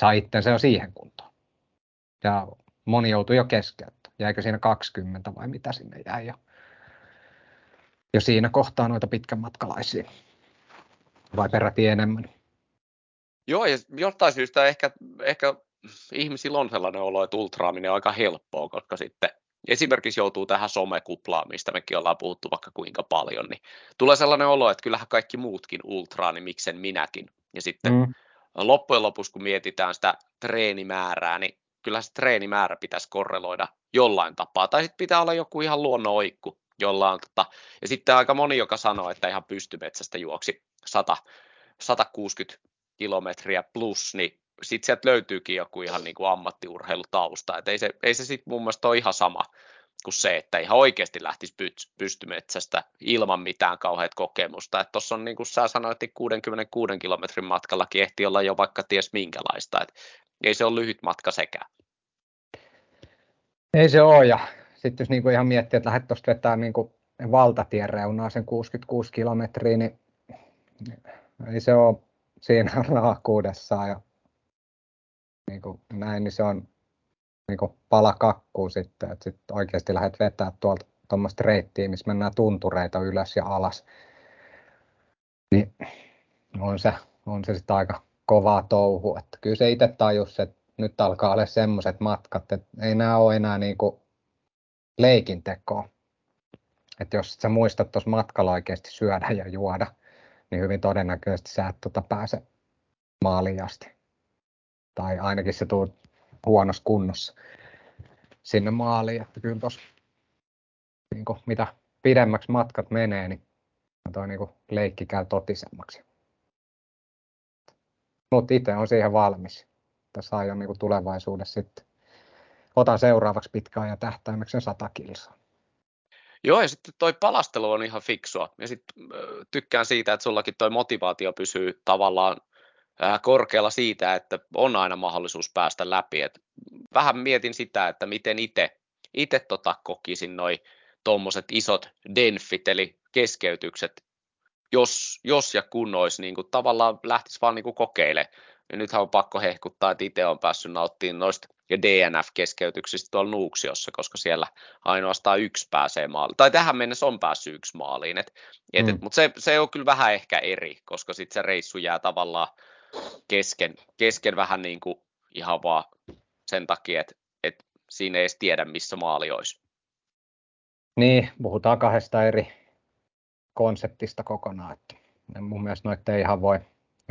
B: sai itsensä jo siihen kuntoon. Ja moni joutui jo keskeyttä. Jäikö siinä 20 vai mitä sinne jäi jo, jo siinä kohtaa noita pitkän matkalaisia vai peräti enemmän.
A: Joo, ja jostain syystä ehkä, ehkä ihmisillä on sellainen olo, että ultraaminen on aika helppoa, koska sitten esimerkiksi joutuu tähän somekuplaan, mistä mekin ollaan puhuttu vaikka kuinka paljon, niin tulee sellainen olo, että kyllähän kaikki muutkin ultraa, niin miksen minäkin. Ja sitten mm. loppujen lopuksi, kun mietitään sitä treenimäärää, niin kyllä se treenimäärä pitäisi korreloida jollain tapaa. Tai sitten pitää olla joku ihan luonnon oikku, jolla on, tota, ja sitten aika moni, joka sanoo, että ihan pystymetsästä juoksi 100, 160 kilometriä plus, niin sitten sieltä löytyykin joku ihan niin kuin ammattiurheilutausta. Et ei se, ei se sitten mun mielestä ole ihan sama kuin se, että ihan oikeasti lähtisi pystymetsästä ilman mitään kauheat kokemusta. Tuossa on niin kuin sä sanoit, että 66 kilometrin matkallakin ehti olla jo vaikka ties minkälaista. Et ei se ole lyhyt matka sekään.
B: Ei se ole, ja sitten jos kuin ihan miettii, että lähdet tuosta vetämään niin valtatien reunaa sen 66 kilometriä, niin ei se ole siinä raakuudessaan ja niin kuin näin, niin se on niin kuin pala kakkuu sitten, että sitten oikeasti lähdet vetää tuolta tuommoista reittiä, missä mennään tuntureita ylös ja alas. Niin on se, on se sitten aika kovaa touhua. Että kyllä se itse tajus, että nyt alkaa olla semmoiset matkat, että ei nämä ole enää niin kuin leikin tekoa. Että jos sä muistat tuossa matkalla oikeasti syödä ja juoda, niin hyvin todennäköisesti sä et tuota pääse maaliin asti. Tai ainakin se tuu huonossa kunnossa sinne maaliin. Että kyllä tos, niin kuin, mitä pidemmäksi matkat menee, niin toi niin leikki käy totisemmaksi. Mutta itse on siihen valmis. Tässä aion niin tulevaisuudessa sitten. Otan seuraavaksi pitkään ja tähtäimeksi 100 kilsaa.
A: Joo, ja sitten toi palastelu on ihan fiksua. Ja sitten tykkään siitä, että sullakin toi motivaatio pysyy tavallaan korkealla siitä, että on aina mahdollisuus päästä läpi. Et vähän mietin sitä, että miten itse tota kokisin noin tuommoiset isot denfit, eli keskeytykset, jos, jos ja kun olisi niin kuin, tavallaan lähtisi vaan niin kokeilemaan. Ja nythän on pakko hehkuttaa, että itse on päässyt nauttimaan noista ja DNF-keskeytyksistä tuolla Nuuksiossa, koska siellä ainoastaan yksi pääsee maaliin. Tai tähän mennessä on päässyt yksi maaliin. Et, et, mm. Mutta se, se on kyllä vähän ehkä eri, koska sitten se reissu jää tavallaan kesken, kesken vähän niin kuin ihan vaan sen takia, että, että siinä ei edes tiedä, missä maali olisi.
B: Niin, puhutaan kahdesta eri konseptista kokonaan. Että mun mielestä noita ei ihan voi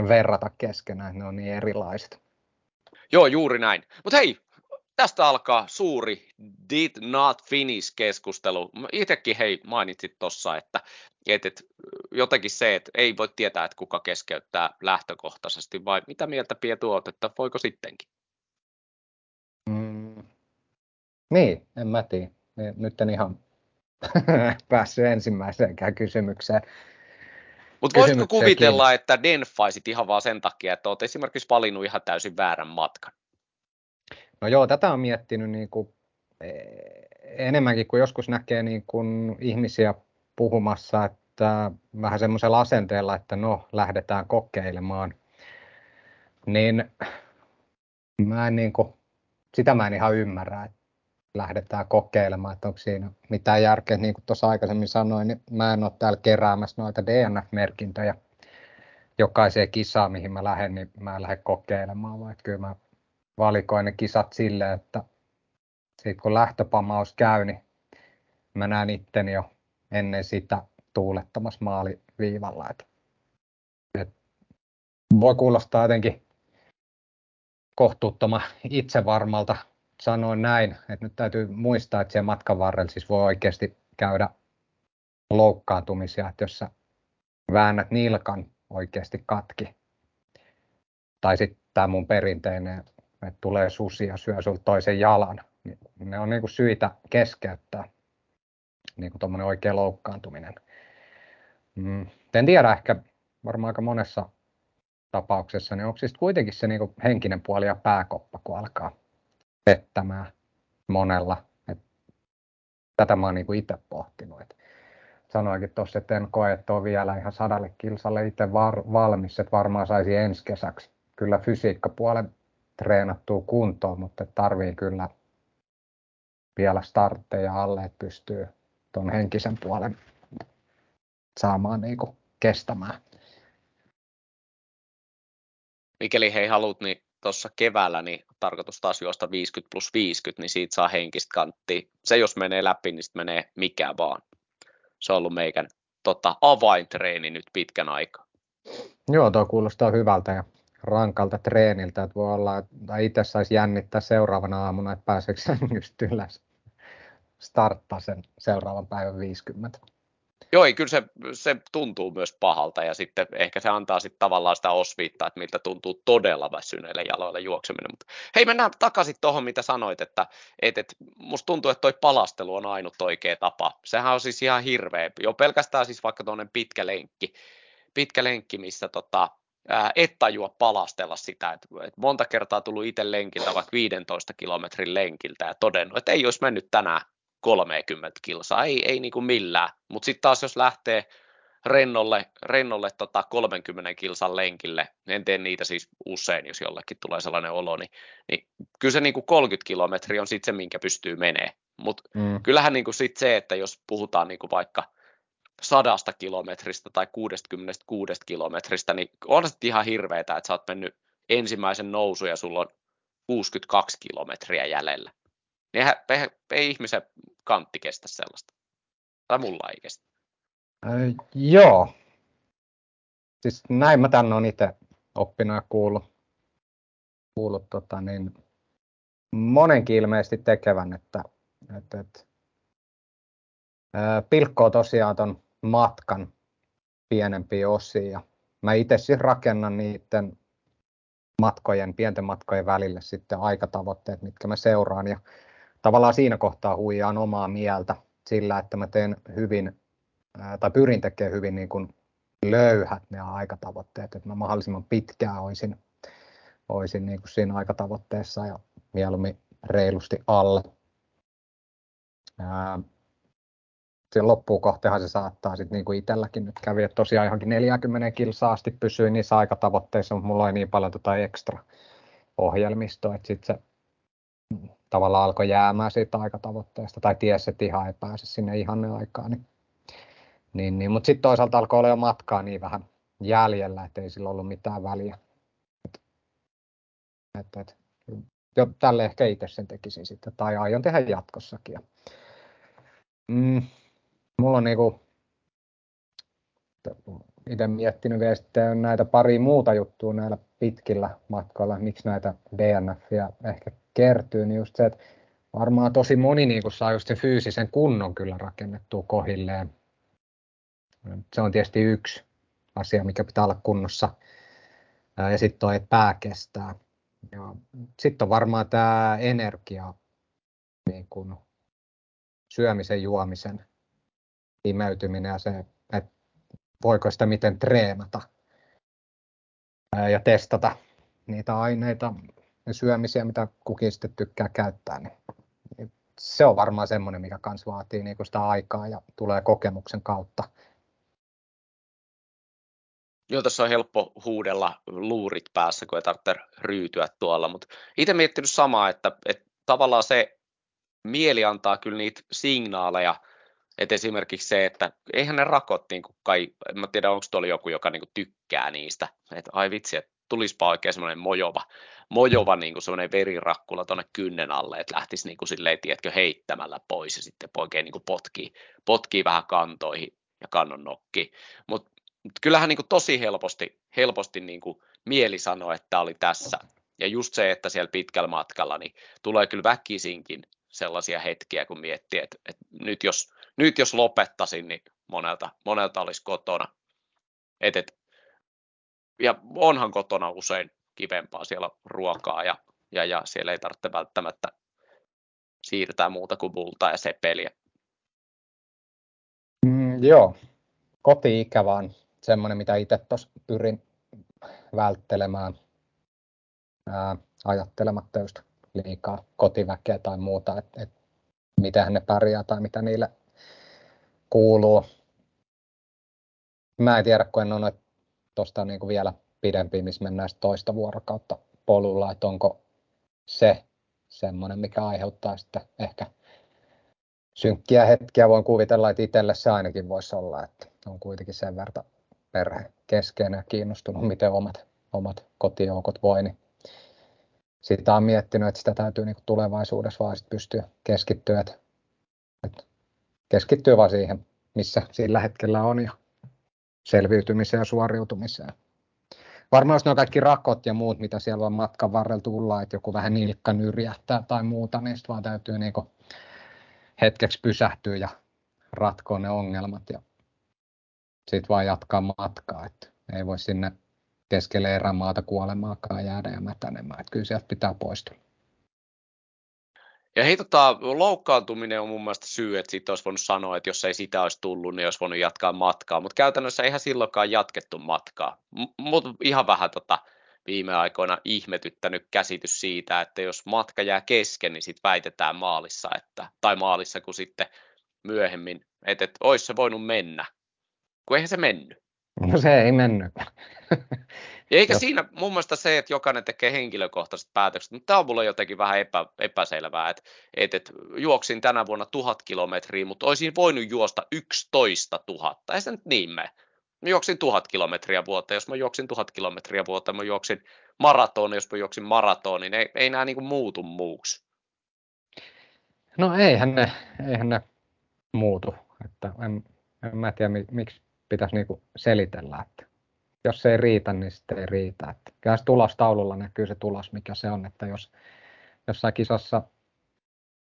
B: verrata keskenään, ne on niin erilaiset.
A: Joo, juuri näin. Mutta hei, tästä alkaa suuri did not finish keskustelu. Itsekin hei mainitsit tuossa, että, että, että jotenkin se, että ei voi tietää, että kuka keskeyttää lähtökohtaisesti, vai mitä mieltä Pietu oot, että voiko sittenkin?
B: Mm, niin, en mä tiedä. Nyt en ihan päässyt ensimmäiseenkään kysymykseen.
A: Mutta voisitko kuvitella, että denfaisit ihan vaan sen takia, että olet esimerkiksi valinnut ihan täysin väärän matkan?
B: No joo, tätä on miettinyt niin kuin, e, enemmänkin kuin joskus näkee niin kuin ihmisiä puhumassa, että vähän semmoisella asenteella, että no, lähdetään kokeilemaan. Niin mä en niin kuin, sitä mä en ihan ymmärrä, että lähdetään kokeilemaan, että onko siinä mitään järkeä. Niin kuin tuossa aikaisemmin sanoin, niin mä en ole täällä keräämässä noita DNF-merkintöjä jokaiseen kisaan, mihin mä lähden, niin mä en lähde kokeilemaan, vaan kyllä mä valikoin ne kisat silleen, että siitä kun lähtöpamaus käy, niin mä näen itteni jo ennen sitä tuulettamassa maaliviivalla. Et, et voi kuulostaa jotenkin kohtuuttoman itsevarmalta sanoin näin, että nyt täytyy muistaa, että siellä matkan varrella siis voi oikeasti käydä loukkaantumisia, että jos sä väännät nilkan oikeasti katki, tai sitten tämä mun perinteinen, että tulee susi ja syö sulta toisen jalan, niin ne on niinku syitä keskeyttää niinku tuommoinen oikea loukkaantuminen. Mm, en tiedä, ehkä varmaan aika monessa tapauksessa, niin onko siis kuitenkin se niinku henkinen puoli ja pääkoppa, kun alkaa pettämään monella. Et tätä mä oon niin itse pohtinut. Et sanoinkin tuossa, että en koe, että on vielä ihan sadalle kilsalle itse var- valmis, että varmaan saisi ensi kesäksi kyllä fysiikkapuolen treenattua kuntoon, mutta tarvii kyllä vielä startteja alle, että pystyy tuon henkisen puolen saamaan niin kuin kestämään.
A: Mikäli hei haluat, niin tuossa keväällä niin tarkoitus taas juosta 50 plus 50, niin siitä saa henkistä kanttia. Se jos menee läpi, niin sitten menee mikä vaan. Se on ollut meikän tota, avaintreeni nyt pitkän aikaa.
B: Joo, tuo kuulostaa hyvältä ja rankalta treeniltä, että voi olla, että itse saisi jännittää seuraavana aamuna, että pääseekö just ylös starttaa sen seuraavan päivän 50.
A: Joo, kyllä se, se tuntuu myös pahalta ja sitten ehkä se antaa sitten tavallaan sitä osviittaa, että miltä tuntuu todella väsyneille jaloille juokseminen. Mutta hei, mennään takaisin tuohon, mitä sanoit, että et, et, musta tuntuu, että toi palastelu on ainut oikea tapa. Sehän on siis ihan hirveä. Jo pelkästään siis vaikka tuonne pitkä lenkki, pitkä lenkki missä tota, ää, et tajua palastella sitä, että, että monta kertaa tullut itse lenkiltä vaikka 15 kilometrin lenkiltä ja todennut, että ei olisi mennyt tänään 30 kilsaa, ei, ei niin kuin millään. Mutta sitten taas jos lähtee rennolle, rennolle tota 30 kilsan lenkille, en tee niitä siis usein, jos jollekin tulee sellainen olo, niin, niin kyllä se niin kuin 30 kilometriä on sitten se, minkä pystyy menee. Mutta mm. kyllähän niin kuin sit se, että jos puhutaan niin kuin vaikka sadasta kilometristä tai 66 kilometristä, niin on se ihan hirveetä, että sä oot mennyt ensimmäisen nousun ja sulla on 62 kilometriä jäljellä. Niin ei, ei ihmisen kantti kestä sellaista. Tai mulla ei kestä.
B: Äh, joo. Siis näin mä tänne on itse oppinut ja kuullut, kuullut tota, niin monenkin ilmeisesti tekevän, että, että, että ää, pilkkoo tosiaan ton matkan pienempiin osiin. Ja mä itse siis rakennan niiden matkojen, pienten matkojen välille sitten aikatavoitteet, mitkä mä seuraan. Ja tavallaan siinä kohtaa huijaan omaa mieltä sillä, että mä teen hyvin, tai pyrin tekemään hyvin niin kuin löyhät ne aikatavoitteet, että mä mahdollisimman pitkään olisin, olisin niin kuin siinä aikatavoitteessa ja mieluummin reilusti alle. Sen loppuun kohtehan se saattaa sitten niin kuin itselläkin nyt kävi, että tosiaan johonkin 40 kilsaa asti pysyi niissä aikatavoitteissa, mutta mulla oli niin paljon tota ekstra ohjelmistoa, että sitten se tavallaan alkoi jäämään siitä aikatavoitteesta tai tiesi, että ihan ei pääse sinne ihanne aikaan. Niin, niin, niin. Mutta sitten toisaalta alkoi olla jo matkaa niin vähän jäljellä, että ei sillä ollut mitään väliä. Et, et, et, jo tälle ehkä itse sen tekisin sitten, tai aion tehdä jatkossakin. Mm, mulla on niinku, itse miettinyt vielä sitten näitä pari muuta juttua näillä pitkillä matkoilla, miksi näitä DNFiä ehkä kertyy, niin just se, että varmaan tosi moni niin kuin saa just sen fyysisen kunnon kyllä rakennettua kohilleen. Se on tietysti yksi asia, mikä pitää olla kunnossa. Ja sitten toi, että pää kestää. Sitten on varmaan tämä energia, niin kuin syömisen, juomisen imeytyminen ja se, että voiko sitä miten treenata ja testata niitä aineita ja syömisiä, mitä kukin sitten tykkää käyttää, niin, niin se on varmaan semmoinen, mikä kans vaatii niin sitä aikaa ja tulee kokemuksen kautta.
A: Joo, tässä on helppo huudella luurit päässä, kun ei tarvitse ryytyä tuolla, mutta itse miettinyt samaa, että, että tavallaan se mieli antaa kyllä niitä signaaleja, että esimerkiksi se, että eihän ne rakot, niin kuin kai, en mä tiedä onko tuolla joku, joka niin kuin tykkää niistä, että ai vitsi, että tulispa oikein semmoinen mojova, mojova niin kuin semmoinen verirakkula tuonne kynnen alle, että lähtisi niin kuin silleen, tiedätkö, heittämällä pois ja sitten oikein niin kuin potkii, potkii vähän kantoihin ja kannon nokki. Mutta mut kyllähän niin kuin tosi helposti, helposti niin kuin mieli sanoi, että oli tässä. Ja just se, että siellä pitkällä matkalla, niin tulee kyllä väkisinkin sellaisia hetkiä, kun miettii, että, että nyt, jos, nyt jos lopettaisin, niin monelta, monelta olisi kotona. Et, et, ja onhan kotona usein kivempaa siellä ruokaa ja, ja, ja siellä ei tarvitse välttämättä siirtää muuta kuin multaa ja sepeliä.
B: Mm, joo, koti-ikävä on semmoinen, mitä itse tuossa pyrin välttelemään ää, ajattelematta just liikaa kotiväkeä tai muuta, että et, miten ne pärjää tai mitä niille kuuluu. Mä en tiedä, kun en ole tuosta niin vielä pidempi, missä mennään toista vuorokautta polulla, että onko se semmoinen, mikä aiheuttaa sitten ehkä synkkiä hetkiä. Voin kuvitella, että itselle se ainakin voisi olla, että on kuitenkin sen verran perhe keskeinen ja kiinnostunut, miten omat, omat kotijoukot voi, niin sitä on miettinyt, että sitä täytyy niin tulevaisuudessa vaan pystyä keskittyä, että, että keskittyä vaan siihen, missä sillä hetkellä on ja selviytymiseen ja suoriutumiseen. Varmaan jos ne on kaikki rakot ja muut, mitä siellä on matkan varrella tulla, että joku vähän nilkka nyrjähtää tai muuta, niin sitten vaan täytyy niin hetkeksi pysähtyä ja ratkoa ne ongelmat ja sitten vaan jatkaa matkaa. Että ei voi sinne keskelle erämaata kuolemaakaan jäädä ja mätänemään. Että kyllä sieltä pitää poistua.
A: Ja hei, tota, loukkaantuminen on mun mielestä syy, että siitä olisi voinut sanoa, että jos ei sitä olisi tullut, niin olisi voinut jatkaa matkaa. Mutta käytännössä eihän silloinkaan jatkettu matkaa. Mutta ihan vähän tota, viime aikoina ihmetyttänyt käsitys siitä, että jos matka jää kesken, niin sitten väitetään maalissa, että, tai maalissa kuin sitten myöhemmin, että, että olisi se voinut mennä kun eihän se mennyt.
B: No se ei mennyt.
A: Eikä Jos... siinä mun mielestä se, että jokainen tekee henkilökohtaiset päätökset, mutta tämä on mulle jotenkin vähän epä, epäselvää, että, että, että juoksin tänä vuonna tuhat kilometriä, mutta olisin voinut juosta 11 000. Ei se nyt niin mene. Mä juoksin tuhat kilometriä vuotta. Jos mä juoksin tuhat kilometriä vuotta, mä juoksin maraton, jos mä juoksin maratonin, ei, ei nämä niin muutu muuksi.
B: No eihän ne, eihän ne muutu. Että en, en mä tiedä, miksi pitäisi niinku selitellä, että jos se ei riitä, niin sitten ei riitä. Että kyllä se tulostaululla näkyy se tulos, mikä se on, että jos jossain kisassa,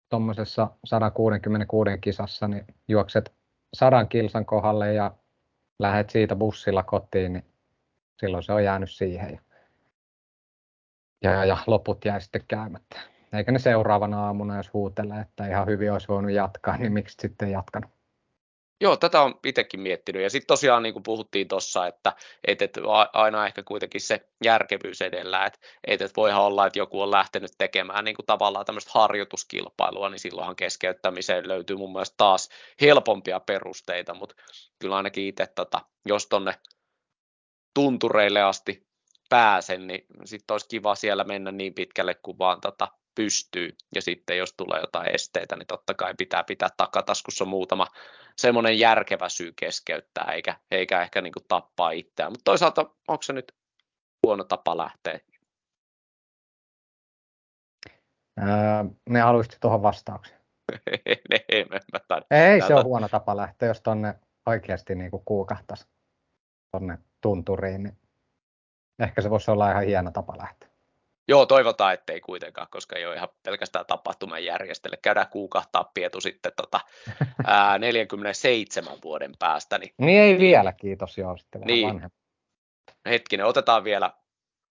B: tuommoisessa 166 kisassa, niin juokset sadan kilsan kohdalle ja lähdet siitä bussilla kotiin, niin silloin se on jäänyt siihen. Ja, ja, ja loput jäi sitten käymättä. Eikä ne seuraavana aamuna, jos huutelee, että ihan hyvin olisi voinut jatkaa, niin miksi sitten jatkanut?
A: Joo, tätä on itsekin miettinyt. Ja sitten tosiaan niin kuin puhuttiin tuossa, että, että, että aina ehkä kuitenkin se järkevyys edellä, että, että voihan olla, että joku on lähtenyt tekemään niin kuin tavallaan tämmöistä harjoituskilpailua, niin silloinhan keskeyttämiseen löytyy mun mielestä taas helpompia perusteita, mutta kyllä ainakin itse, tota, jos tonne tuntureille asti pääsen, niin sitten olisi kiva siellä mennä niin pitkälle kuin vaan tota, pystyy. Ja sitten jos tulee jotain esteitä, niin totta kai pitää pitää takataskussa muutama semmoinen järkevä syy keskeyttää, eikä, eikä ehkä niin kuin tappaa itseään. Mutta toisaalta onko se nyt huono tapa lähteä?
B: Öö, ne haluaisit tuohon vastaukseen.
A: ne, ei, mä,
B: mä ei se ole huono tapa lähteä, jos tonne oikeasti niin kuin kuukahtaisi tonne tunturiin, niin ehkä se voisi olla ihan hieno tapa lähteä.
A: Joo, toivotaan, ettei kuitenkaan, koska ei ole ihan pelkästään tapahtuman järjestelle. Käydään kuukahtaa pietu sitten tota, ää, 47 vuoden päästä. Niin,
B: niin ei vielä, kiitos. Joo, sitten
A: niin.
B: vanhempi.
A: Hetkinen, otetaan vielä,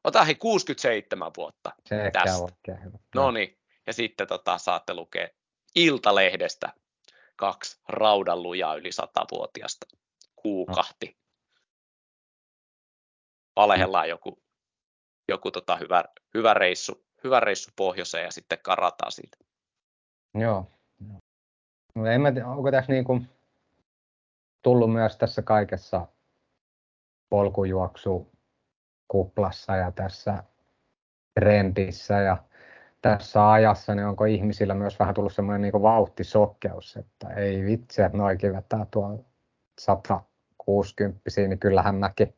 A: otetaan hei 67 vuotta
B: Se tästä.
A: No niin, ja sitten tota, saatte lukea Iltalehdestä kaksi raudanlujaa yli satavuotiasta kuukahti. No. Valehellaan joku joku tota hyvä, hyvä, reissu, hyvä reissu pohjoiseen ja sitten karataan siitä.
B: Joo. No, en mä tiedä, onko tässä niin kuin tullut myös tässä kaikessa polkujuoksu kuplassa ja tässä trendissä ja tässä ajassa, niin onko ihmisillä myös vähän tullut semmoinen niin vauhtisokkeus, että ei vitsi, että noikin vetää tuolla 160, niin kyllähän mäkin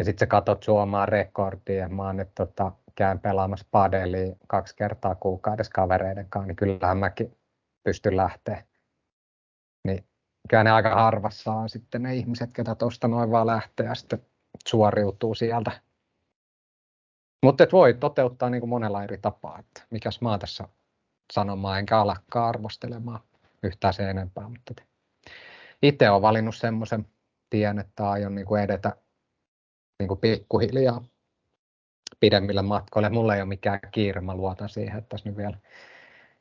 B: ja sitten sä katsot suomaa rekordia, mä oon nyt tota, käyn pelaamassa padeliin kaksi kertaa kuukaudessa kavereiden kanssa, niin kyllähän mäkin pystyn lähteä. Niin kyllä ne aika harvassa on sitten ne ihmiset, ketä tuosta noin vaan lähtee ja sitten suoriutuu sieltä. Mutta voi toteuttaa niin kuin monella eri tapaa, että mikäs mä tässä sanomaan, enkä alakaan arvostelemaan yhtään sen enempää. Mutta itse olen valinnut semmoisen tien, että aion niin kuin edetä niin kuin pikkuhiljaa pidemmillä matkoilla. Mulla ei ole mikään kiire, mä luotan siihen, että tässä nyt vielä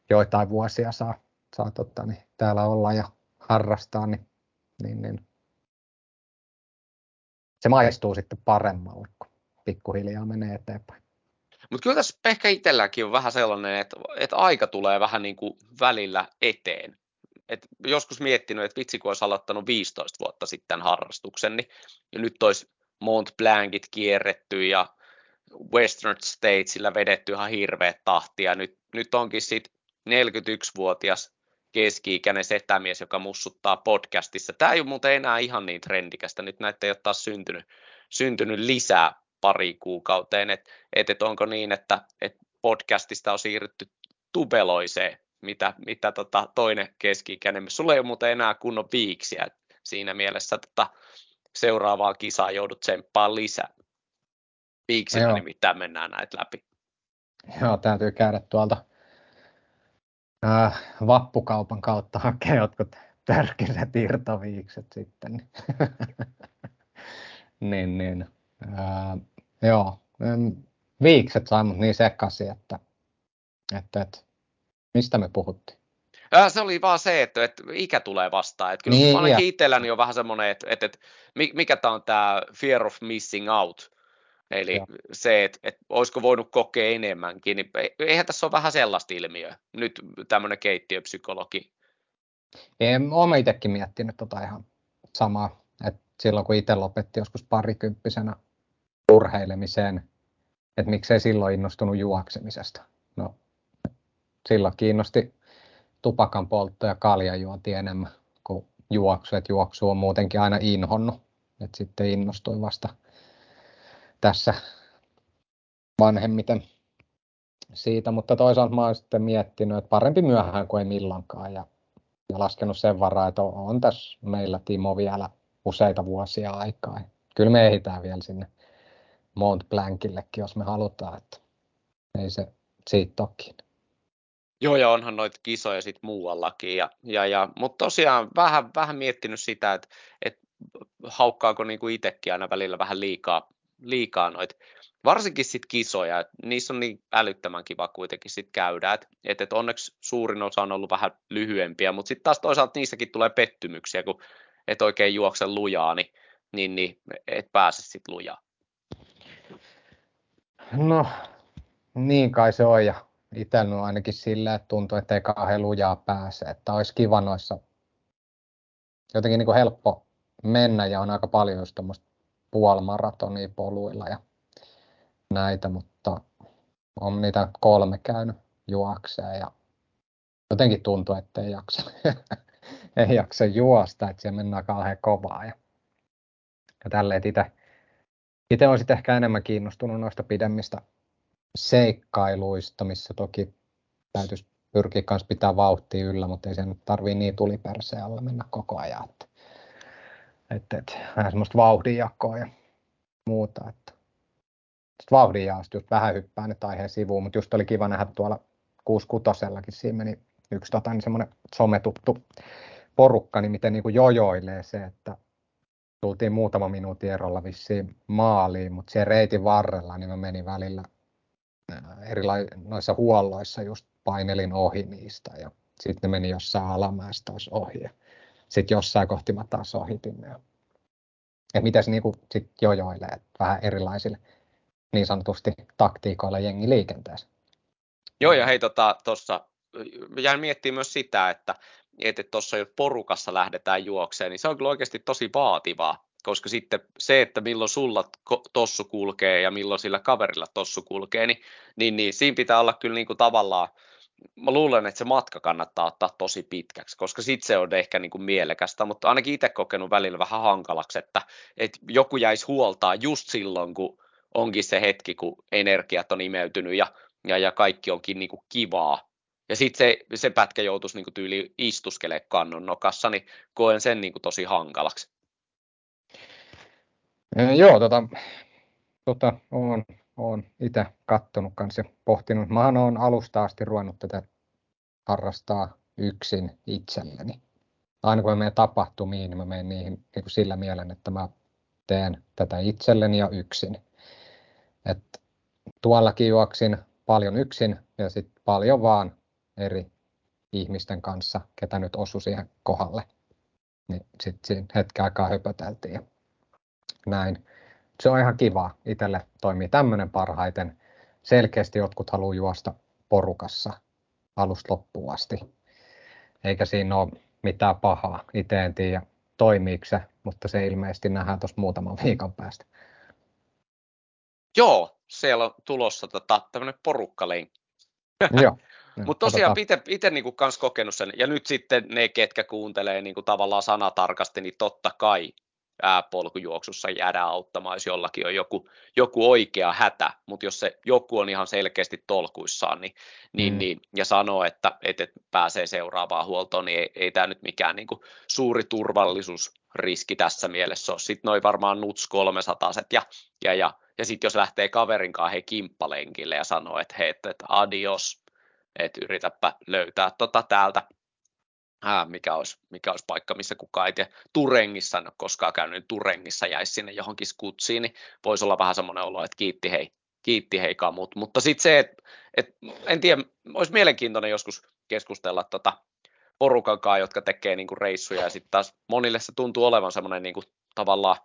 B: joitain vuosia saa, saa totta, niin täällä olla ja harrastaa, niin, niin, niin se maistuu sitten paremmalle, kun pikkuhiljaa menee eteenpäin.
A: Mutta kyllä tässä ehkä itselläkin on vähän sellainen, että, että aika tulee vähän niin kuin välillä eteen. Et joskus miettinyt, että vitsi kun olisi aloittanut 15 vuotta sitten harrastuksen, niin nyt olisi Mont Blancit kierretty ja Western Statesilla vedetty ihan hirveät tahtia. Nyt, nyt onkin sitten 41-vuotias keski-ikäinen setämies, joka mussuttaa podcastissa. Tämä ei ole muuten enää ihan niin trendikästä. Nyt näitä ei ole taas syntynyt, syntynyt lisää pari kuukauteen. Että et, et onko niin, että et podcastista on siirrytty tubeloiseen, mitä, mitä tota toinen keski-ikäinen. Sulla ei ole muuten enää kunnon viiksiä siinä mielessä. Tota, seuraavaa kisaa joudut tsemppaan lisää. Viiksillä nimittäin mennään näitä läpi.
B: Joo, täytyy käydä tuolta äh, vappukaupan kautta hakea jotkut tärkeät irtoviikset sitten. niin, niin. Äh, joo, viikset sai mut niin sekaisin, että, että, että mistä me puhuttiin?
A: Ää, se oli vaan se, että, että ikä tulee vastaan. Että kyllä niin, ainakin itselläni on vähän semmoinen, että, että, että mikä tämä on tämä fear of missing out. Eli ja. se, että, että olisiko voinut kokea enemmänkin, niin eihän tässä ole vähän sellaista ilmiöä. Nyt tämmöinen keittiöpsykologi.
B: Olen itsekin miettinyt tota ihan samaa. Et silloin kun itse lopetti joskus parikymppisenä urheilemiseen, että miksei silloin innostunut juoksemisesta. No, silloin kiinnosti tupakan poltto ja kaljajuonti enemmän kuin juoksu, että juoksu on muutenkin aina inhonnut, että sitten innostui vasta tässä vanhemmiten siitä, mutta toisaalta mä oon sitten miettinyt, että parempi myöhään kuin ei milloinkaan ja, ja laskenut sen varaa, että on tässä meillä Timo vielä useita vuosia aikaa. Kyllä me ehditään vielä sinne Mont Blancillekin, jos me halutaan, että ei se siitä toki.
A: Joo, ja onhan noita kisoja sitten muuallakin. Ja, ja, ja, mutta tosiaan vähän, vähän miettinyt sitä, että, että haukkaako niinku itsekin aina välillä vähän liikaa, liikaa noita varsinkin sit kisoja, että niissä on niin älyttömän kiva kuitenkin sit käydä, että et, et onneksi suurin osa on ollut vähän lyhyempiä, mutta sitten taas toisaalta niissäkin tulee pettymyksiä, kun et oikein juokse lujaa, niin, niin, niin et pääse sitten lujaa.
B: No, niin kai se on, ja itsellä on ainakin sillä, että tuntuu, että ei kauhean lujaa pääse, että olisi kiva noissa jotenkin niin kuin helppo mennä, ja on aika paljon just tuommoista puolimaratonia poluilla, ja näitä, mutta on niitä kolme käynyt juokseen ja jotenkin tuntuu, että ei jaksa, ei jaksa juosta, että siellä mennään kauhean kovaa. Ja, ja tälleen itse, itse olisin ehkä enemmän kiinnostunut noista pidemmistä seikkailuista, missä toki täytyisi pyrkiä myös pitää vauhtia yllä, mutta ei sen tarvii niin tuliperseen alla mennä koko ajan. Että, että, että vähän semmoista vauhdinjakoa ja muuta. Että vauhdinjaosta just vähän hyppään nyt aiheen sivuun, mutta just oli kiva nähdä tuolla 66 siinä meni yksi tota, niin semmoinen sometuttu porukka, niin miten niin kuin jojoilee se, että tultiin muutama minuutin erolla vissiin maaliin, mutta siellä reitin varrella niin mä menin välillä erilaisissa noissa huolloissa just painelin ohi niistä ja sitten ne meni jossain alamäessä taas ohi ja sitten jossain kohti mä taas ohitin. Ja, ja se niin kuin sit jojoilee vähän erilaisille niin sanotusti taktiikoilla jengi liikenteessä.
A: Joo, ja hei, tuossa tota, jäin miettimään myös sitä, että tuossa jos porukassa lähdetään juokseen, niin se on kyllä oikeasti tosi vaativaa, koska sitten se, että milloin sulla tossu kulkee ja milloin sillä kaverilla tossu kulkee, niin, niin, niin siinä pitää olla kyllä niin kuin tavallaan, mä luulen, että se matka kannattaa ottaa tosi pitkäksi, koska sitten se on ehkä niin kuin mielekästä, mutta ainakin itse kokenut välillä vähän hankalaksi, että, että joku jäisi huoltaa just silloin, kun onkin se hetki, kun energiat on imeytynyt ja, ja, ja kaikki onkin niin kuin kivaa. Ja sitten se, se pätkä joutuisi niin tyyli istuskelemaan kannon nokassa, niin koen sen niin kuin tosi hankalaksi.
B: Joo, tota, tota, olen, olen itse kattonut kanssa ja pohtinut. Mä olen alusta asti ruvennut tätä harrastaa yksin itselleni. Aina kun mä menen tapahtumiin, niin mä menen niihin niin kuin sillä mielen, että mä teen tätä itselleni ja yksin. Et tuollakin juoksin paljon yksin ja sitten paljon vaan eri ihmisten kanssa, ketä nyt osui siihen kohdalle. Niin sitten siinä hetken aikaa höpöteltiin näin. Se on ihan kiva. Itselle toimii tämmöinen parhaiten. Selkeästi jotkut haluaa juosta porukassa alusta loppuun asti. Eikä siinä ole mitään pahaa. Itse en tiedä toimiiko se, mutta se ilmeisesti nähdään tuossa muutaman viikon päästä.
A: Joo, siellä on tulossa tota, tämmöinen porukkalenkki. Joo. Mutta tosiaan itse niinku kans kokenut sen, ja nyt sitten ne, ketkä kuuntelee niinku tavallaan sanatarkasti, niin totta kai polkujuoksussa jäädä auttamaan, jos jollakin on joku, joku oikea hätä, mutta jos se joku on ihan selkeästi tolkuissaan niin, niin, mm. niin, ja sanoo, että, että pääsee seuraavaan huoltoon, niin ei, ei tämä nyt mikään niin kuin suuri turvallisuusriski tässä mielessä ole. Sitten noin varmaan nuts 300 ja, ja, ja, ja sitten jos lähtee kaverinkaan he kimppalenkille ja sanoo, että hei, että adios, että yritäpä löytää tota täältä ää, mikä, olisi, mikä olisi paikka, missä kukaan ei tiedä. Turengissa, en ole koskaan käynyt, niin Turengissa jäisi sinne johonkin skutsiin, niin voisi olla vähän semmoinen olo, että kiitti hei, kiitti hei kamut. Mutta sitten se, että et, en tiedä, olisi mielenkiintoinen joskus keskustella tota porukan kanssa, jotka tekee niinku reissuja, ja sitten taas monille se tuntuu olevan semmoinen niinku, tavallaan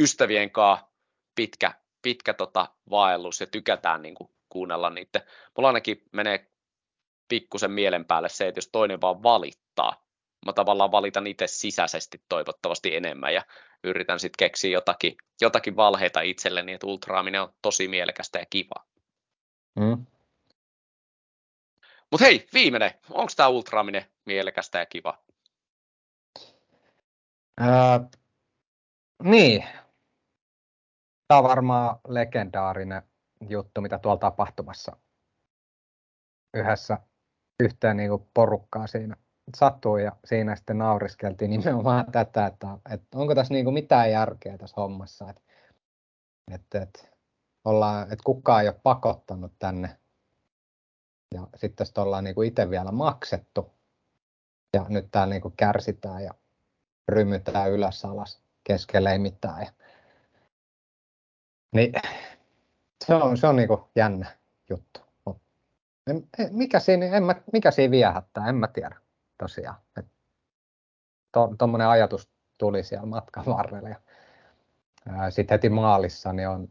A: ystävien kanssa pitkä, pitkä tota vaellus, ja tykätään niinku kuunnella niitä. Mulla ainakin menee pikkusen mielen päälle se, että jos toinen vaan valittaa, mä tavallaan valitan itse sisäisesti toivottavasti enemmän ja, yritän sitten keksiä jotakin, jotakin valheita itselleni, että ultraaminen on tosi mielekästä ja kiva. Mm. Mutta hei, viimeinen. Onko tämä ultraaminen mielekästä ja kiva?
B: Ää, niin. Tämä on varmaan legendaarinen juttu, mitä tuolla tapahtumassa yhdessä yhteen niin kuin porukkaa siinä sattui ja siinä sitten nauriskeltiin nimenomaan tätä, että, että onko tässä niin kuin mitään järkeä tässä hommassa, että, että, että, ollaan, että kukaan ei ole pakottanut tänne ja sitten tästä ollaan niin kuin itse vielä maksettu ja nyt täällä niin kuin kärsitään ja rymytään ylös alas keskelle ei mitään. Ja, niin se on, se on niin kuin jännä juttu. Mikä, siinä, en mä, mikä siinä viehättää, en mä tiedä tosiaan. Tuommoinen to, ajatus tuli siellä matkan varrella. Ja, sitten heti maalissa niin on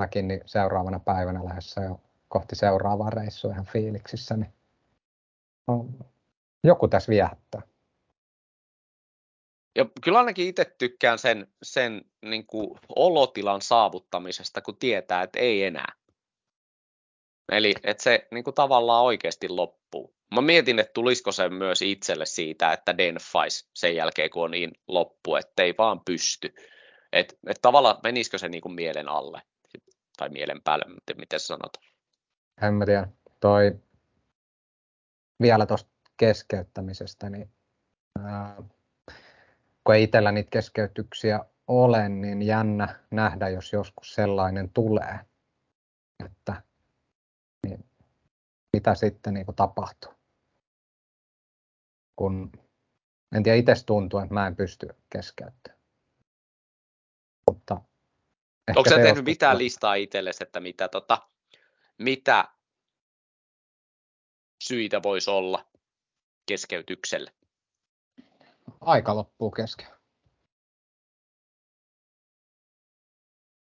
B: mäkin niin seuraavana päivänä lähdössä jo kohti seuraavaa reissua ihan fiiliksissä. Niin on, joku tässä viehättää.
A: Ja kyllä ainakin itse tykkään sen, sen niin kuin olotilan saavuttamisesta, kun tietää, että ei enää. Eli että se niin kuin tavallaan oikeasti loppuu. Mä mietin, että tulisiko se myös itselle siitä, että denfais sen jälkeen, kun on niin loppu, että ei vaan pysty. Että et tavallaan menisikö se niin kuin mielen alle tai mielen päälle, miten sanot?
B: En mä tiedä. Toi vielä tuosta keskeyttämisestä, niin ää, kun ei itsellä niitä keskeytyksiä ole, niin jännä nähdä, jos joskus sellainen tulee, että mitä sitten niin kuin tapahtuu. Kun en tiedä, itse tuntuu, että mä en pysty keskeyttämään.
A: Mutta Onko sä tehnyt mitään listaa itsellesi, että mitä, tota, mitä syitä voisi olla keskeytykselle?
B: Aika loppuu kesken.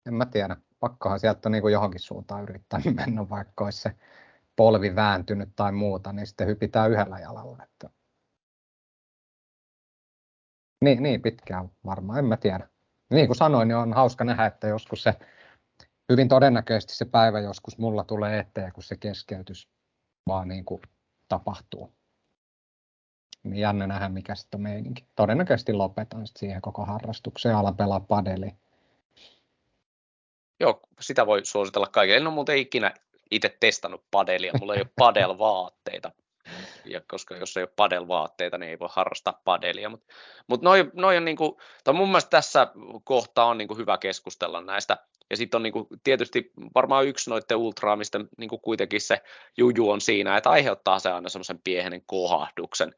B: En mä tiedä. Pakkohan sieltä niin kuin johonkin suuntaan yrittää mennä, vaikka olisi se polvi vääntynyt tai muuta, niin sitten hypitään yhdellä jalalla. Että... Niin, niin pitkään varmaan, en mä tiedä. Niin kuin sanoin, niin on hauska nähdä, että joskus se, hyvin todennäköisesti se päivä joskus mulla tulee eteen, kun se keskeytys vaan niin kuin tapahtuu. Niin jännä nähdä, mikä sitten on meininki. Todennäköisesti lopetan sitten siihen koko harrastukseen alan pelaa padeli.
A: Joo, sitä voi suositella kaikille. En ole muuten ikinä itse testannut padelia, mulla ei ole padel-vaatteita. Ja koska jos ei ole padel-vaatteita, niin ei voi harrastaa padelia. Mutta mut noi, noi on niinku, tai mun mielestä tässä kohtaa on niinku hyvä keskustella näistä. Ja sitten on niinku, tietysti varmaan yksi noiden ultraamista niinku kuitenkin se juju on siinä, että aiheuttaa se aina semmoisen pienen kohahduksen.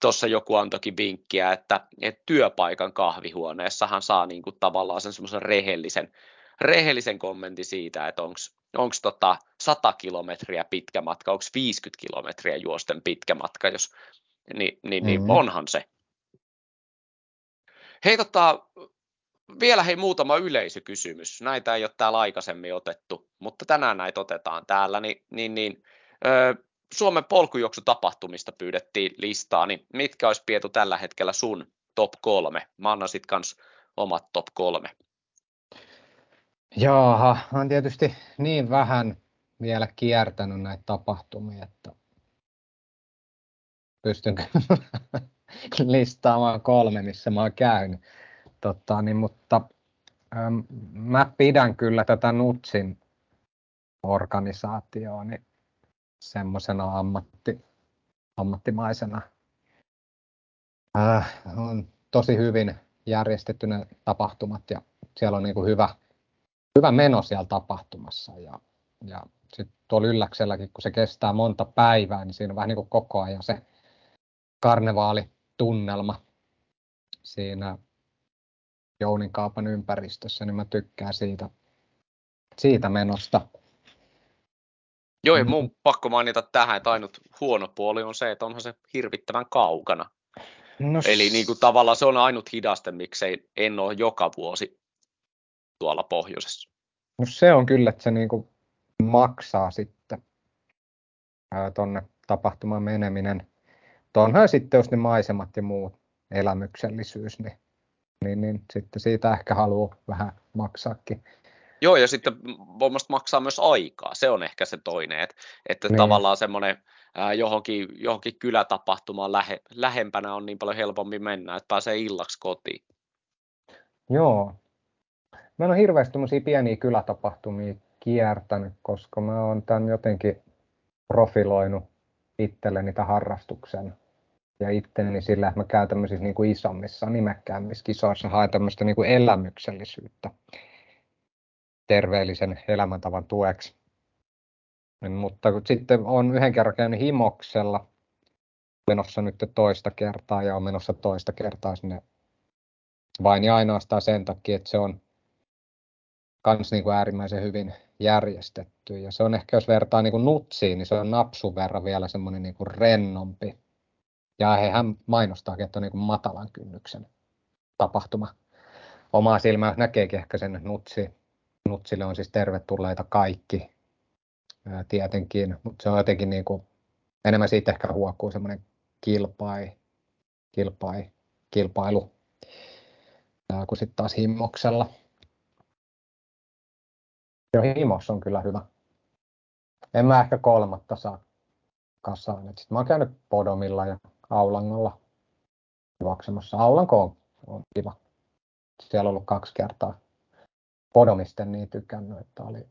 A: Tuossa joku antoikin vinkkiä, että, että työpaikan kahvihuoneessahan saa niinku tavallaan sen semmoisen rehellisen, rehellisen kommentin siitä, että onko tota 100 kilometriä pitkä matka, onko 50 kilometriä juosten pitkä matka, jos, niin, niin, niin mm-hmm. onhan se. Hei tota, vielä hei muutama yleisökysymys. Näitä ei ole täällä aikaisemmin otettu, mutta tänään näitä otetaan täällä. Niin, niin, niin, ö, Suomen polkujuoksutapahtumista pyydettiin listaa, niin mitkä olisi Pietu tällä hetkellä sun top kolme? Mä annan sit kans omat top kolme.
B: Jaaha, on tietysti niin vähän vielä kiertänyt näitä tapahtumia, että pystynkö listaamaan kolme, missä mä oon käynyt. Totta, niin, mutta äm, mä pidän kyllä tätä Nutsin organisaatioa niin semmoisena ammatti, ammattimaisena. Äh, on tosi hyvin järjestetty ne tapahtumat ja siellä on niin kuin hyvä, hyvä meno siellä tapahtumassa. Ja, ja sitten tuolla ylläkselläkin, kun se kestää monta päivää, niin siinä on vähän niin kuin koko ajan se karnevaalitunnelma siinä Jounin ympäristössä, niin mä tykkään siitä, siitä menosta.
A: Joo, ja mun pakko mainita tähän, että ainut huono puoli on se, että onhan se hirvittävän kaukana. No, Eli niin kuin tavallaan se on ainut hidaste, miksei en ole joka vuosi tuolla pohjoisessa.
B: No se on kyllä, että se niin kuin maksaa sitten tuonne tapahtumaan meneminen. Tuonhan sitten, jos ne maisemat ja muut elämyksellisyys, niin niin, niin sitten siitä ehkä haluaa vähän maksaakin.
A: Joo, ja sitten voimasta maksaa myös aikaa. Se on ehkä se toinen, että, että niin. tavallaan semmoinen johonkin, johonkin kylätapahtumaan lähe, lähempänä on niin paljon helpompi mennä, että pääsee illaksi kotiin.
B: Joo. Mä en ole hirveästi pieniä kylätapahtumia kiertänyt, koska mä oon tämän jotenkin profiloinut itselleni tämän harrastuksen ja itteni sillä, että mä käyn tämmöisissä niin kuin isommissa, nimekkäämmissä kisoissa, haen tämmöistä niin kuin elämyksellisyyttä terveellisen elämäntavan tueksi. Mutta sitten on yhden kerran käynyt himoksella, menossa nyt toista kertaa ja on menossa toista kertaa sinne vain ja ainoastaan sen takia, että se on kans niin kuin äärimmäisen hyvin järjestetty. Ja se on ehkä, jos vertaa niin kuin nutsiin, niin se on napsun verran vielä semmoinen niin kuin rennompi. Ja hehän mainostaa, että on niin kuin matalan kynnyksen tapahtuma. Omaa silmää näkeekin ehkä sen nutsi. Nutsille on siis tervetulleita kaikki tietenkin, mutta se on jotenkin niin kuin, enemmän siitä ehkä huokuu semmoinen kilpai, kilpai, kilpailu kuin sitten taas himmoksella. Joo, himos on kyllä hyvä. En mä ehkä kolmatta saa kasaan. Sitten mä oon käynyt Podomilla ja Aulangolla juoksemassa. Aulanko on, on kiva. Siellä on ollut kaksi kertaa. Podomisten niin tykännyt, että oli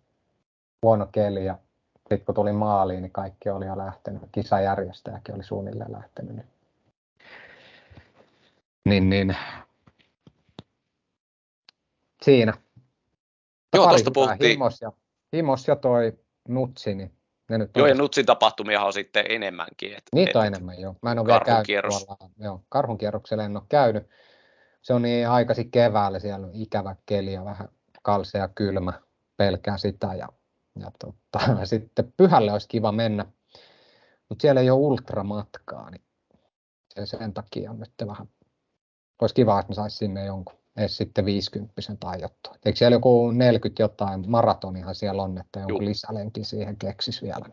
B: huono keli ja sitten kun tuli maaliin, niin kaikki oli jo lähtenyt. Kisajärjestäjäkin oli suunnilleen lähtenyt. Niin, niin, niin. Siinä.
A: Joo, tuosta puhuttiin.
B: Himos ja, Himos ja toi Nutsi, niin
A: ne nyt joo, ja Nutsin tapahtumia on sitten enemmänkin. Et,
B: Niitä et, on enemmän, joo. Mä en ole vielä käynyt tuolla, joo, karhun en ole käynyt. Se on niin aikaisin keväällä, siellä on ikävä keli ja vähän kalsea kylmä, pelkää sitä. Ja ja totta, sitten pyhälle olisi kiva mennä, mutta siellä ei ole ultramatkaa, niin se sen takia on nyt vähän, olisi kiva, että saisi sinne jonkun, edes sitten 50 tai jotain. Eikö siellä joku 40 jotain, maratonihan siellä on, että jonkun Juh. lisälenkin siihen keksis vielä.